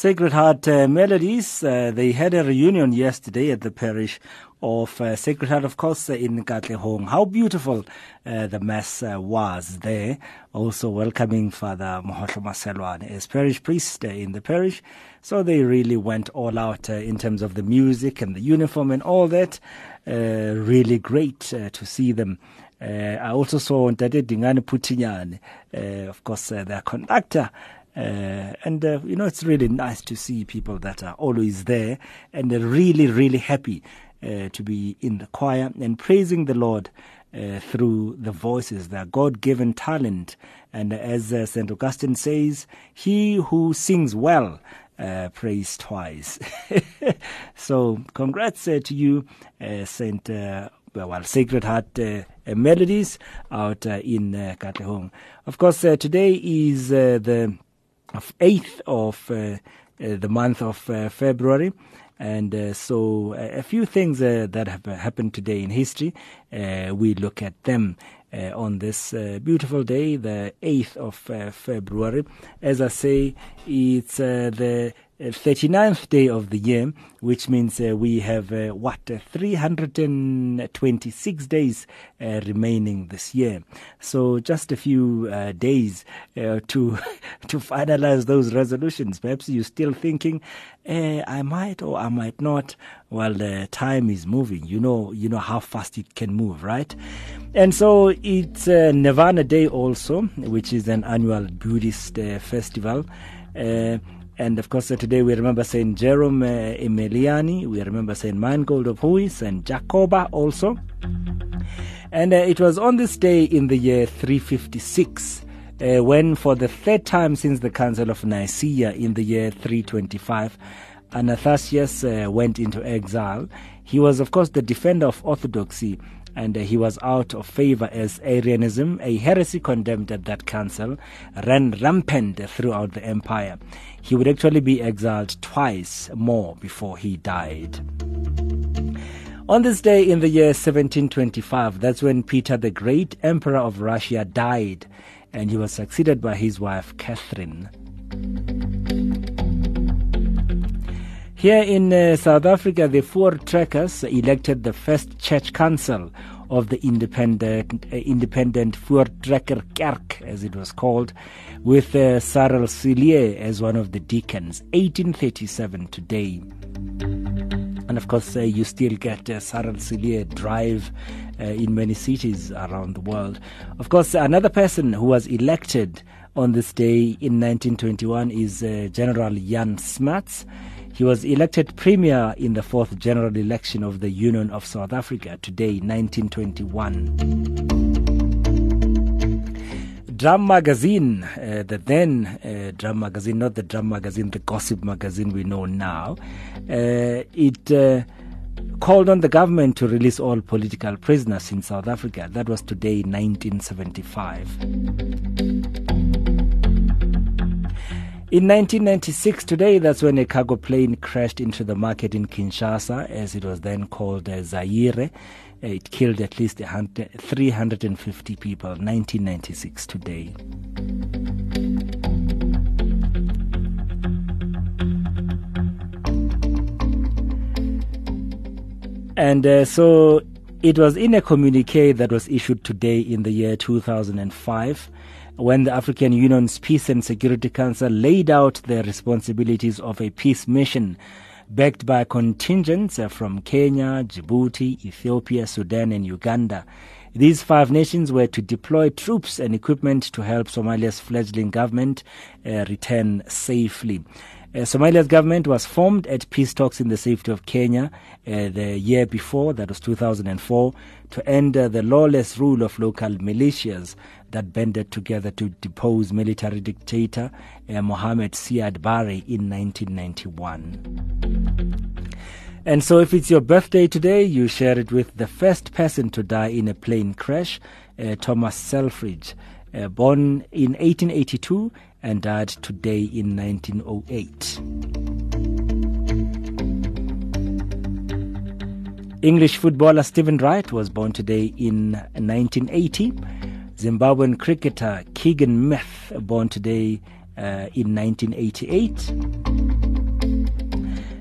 Sacred Heart uh, Melodies, uh, they had a reunion yesterday at the parish of uh, Sacred Heart, of course, in Katlehong. How beautiful uh, the Mass uh, was there. Also welcoming Father Mohotlo Maselwan as parish priest uh, in the parish. So they really went all out in terms of the music and the uniform and all that. Really great to see them. I also saw Ntate Dingane Putinyane, uh, of course, their conductor. Uh, and uh, you know it's really nice to see people that are always there and they're really really happy uh, to be in the choir and praising the Lord uh, through the voices, their God-given talent. And as uh, Saint Augustine says, "He who sings well." Uh, prays twice. so, congrats uh, to you, uh, Saint uh, well, Sacred Heart Melodies out in uh, Katlehong. Of course, today is the of 8th of uh, uh, the month of uh, February. And uh, so, uh, a few things uh, that have happened today in history, uh, we look at them uh, on this uh, beautiful day, the 8th of uh, February. As I say, it's uh, the uh, 39th day of the year, which means uh, we have uh, what uh, 326 days uh, remaining this year. So just a few uh, days uh, to to finalize those resolutions. Perhaps you're still thinking, eh, I might or I might not. Well, the time is moving. You know, you know how fast it can move, right? And so it's Nirvana Day also, which is an annual Buddhist festival. And of course, uh, today we remember Saint Jerome uh, Emiliani, we remember Saint Mangold of Huis, and Jacoba also. And uh, it was on this day in the year 356 uh, when, for the third time since the Council of Nicaea in the year 325, Athanasius uh, went into exile. He was, of course, the defender of orthodoxy and he was out of favor as Arianism, a heresy condemned at that council, ran rampant throughout the empire. He would actually be exiled twice more before he died. On this day in the year 1725, that's when Peter the Great, Emperor of Russia, died, and he was succeeded by his wife Catherine. Here in uh, South Africa, the Voortrekkers elected the first church council of the independent, uh, independent Voortrekker Kerk, as it was called, with uh, Cyril as one of the deacons, 1837 today. And of course, uh, you still get uh, Cyril drive uh, in many cities around the world. Of course, another person who was elected on this day in 1921 is uh, General Jan Smuts. He was elected premier in the fourth general election of the Union of South Africa today, 1921. Drum Magazine, uh, the then uh, Drum Magazine, not the Drum Magazine, the gossip magazine we know now, uh, it uh, called on the government to release all political prisoners in South Africa. That was today, 1975. In 1996, today, that's when a cargo plane crashed into the market in Kinshasa, as it was then called uh, Zaire. Uh, It killed at least 100 350 people. 1996 today. And uh, so It was in a communique that was issued today in the year 2005 when the African Union's Peace and Security Council laid out the responsibilities of a peace mission backed by contingents from Kenya, Djibouti, Ethiopia, Sudan, and Uganda. These five nations were to deploy troops and equipment to help Somalia's fledgling government uh, return safely. Uh, Somalia's government was formed at peace talks in the safety of Kenya uh, the year before, that was 2004, to end uh, the lawless rule of local militias that banded together to depose military dictator uh, Mohamed Siad Barre in 1991. And so, if it's your birthday today, you share it with the first person to die in a plane crash, uh, Thomas Selfridge, uh, born in 1882 and died today in 1908. English footballer Stephen Wright was born today in 1980. Zimbabwean cricketer Keegan Meth, born today uh, in 1988.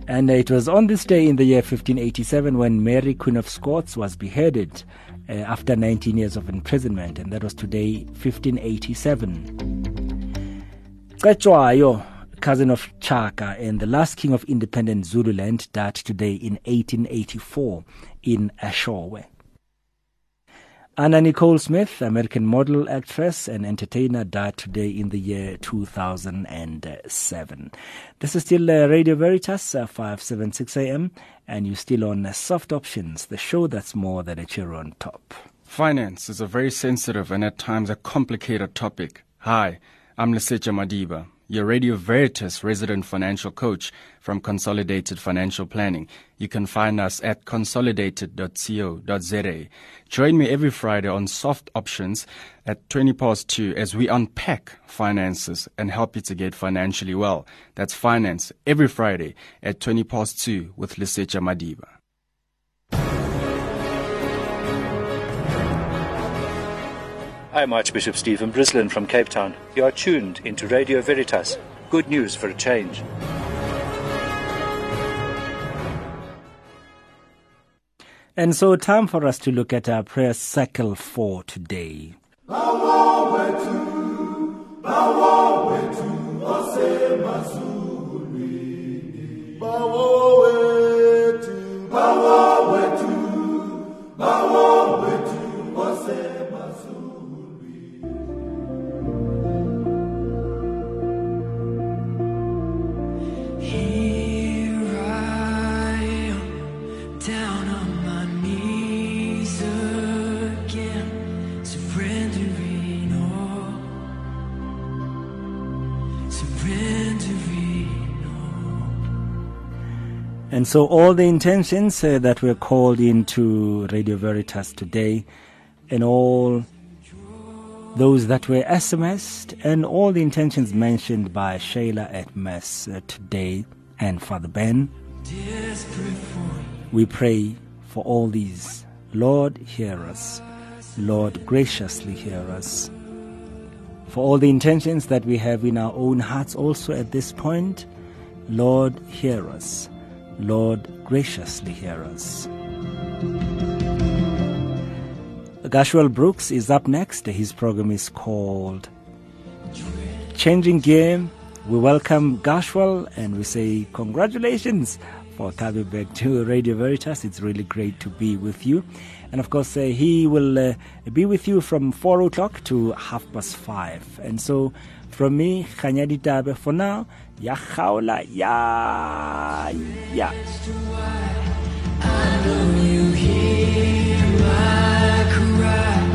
And it was on this day in the year 1587 when Mary, Queen of Scots, was beheaded uh, after 19 years of imprisonment, and that was today 1587. Cetshwayo, cousin of Chaka and the last king of independent Zululand, died today in 1884 in Eshowe. Anna Nicole Smith, American model, actress, and entertainer, died today in the year 2007. This is still uh, Radio Veritas, uh, 576 AM, and you're still on uh, Soft Options, the show that's more than a cherry on top. Finance is a very sensitive and at times a complicated topic. Hi, I'm Lesecha Madiba, your Radio Veritas resident financial coach from Consolidated Financial Planning. You can find us at consolidated.co.za. Join me every Friday on Soft Options at 20 past 2 as we unpack finances and help you to get financially well. That's finance every Friday at 20 past 2 with Lesecha Madiba. I'm Archbishop Stephen Brislin from Cape Town. You are tuned into Radio Veritas. Good news for a change. And so, time for us to look at our prayer cycle for today. Here And so, all the intentions uh, that were called into Radio Veritas today, and all those that were SMSed, and all the intentions mentioned by Shayla at Mass uh, today, and Father Ben, we pray for all these. Lord, hear us. Lord, graciously hear us. For all the intentions that we have in our own hearts also at this point, Lord, hear us. Lord, graciously hear us. Gashwell Brooks is up next. His program is called Changing Game. We welcome Gashwell and we say congratulations for coming back to Radio Veritas. It's really great to be with you. And of course, uh, he will uh, be with you from 4 o'clock to half past 5. And so, from me, Khanyadi Tabe, for now, ya khawla, ya, ya. I know you hear my cry.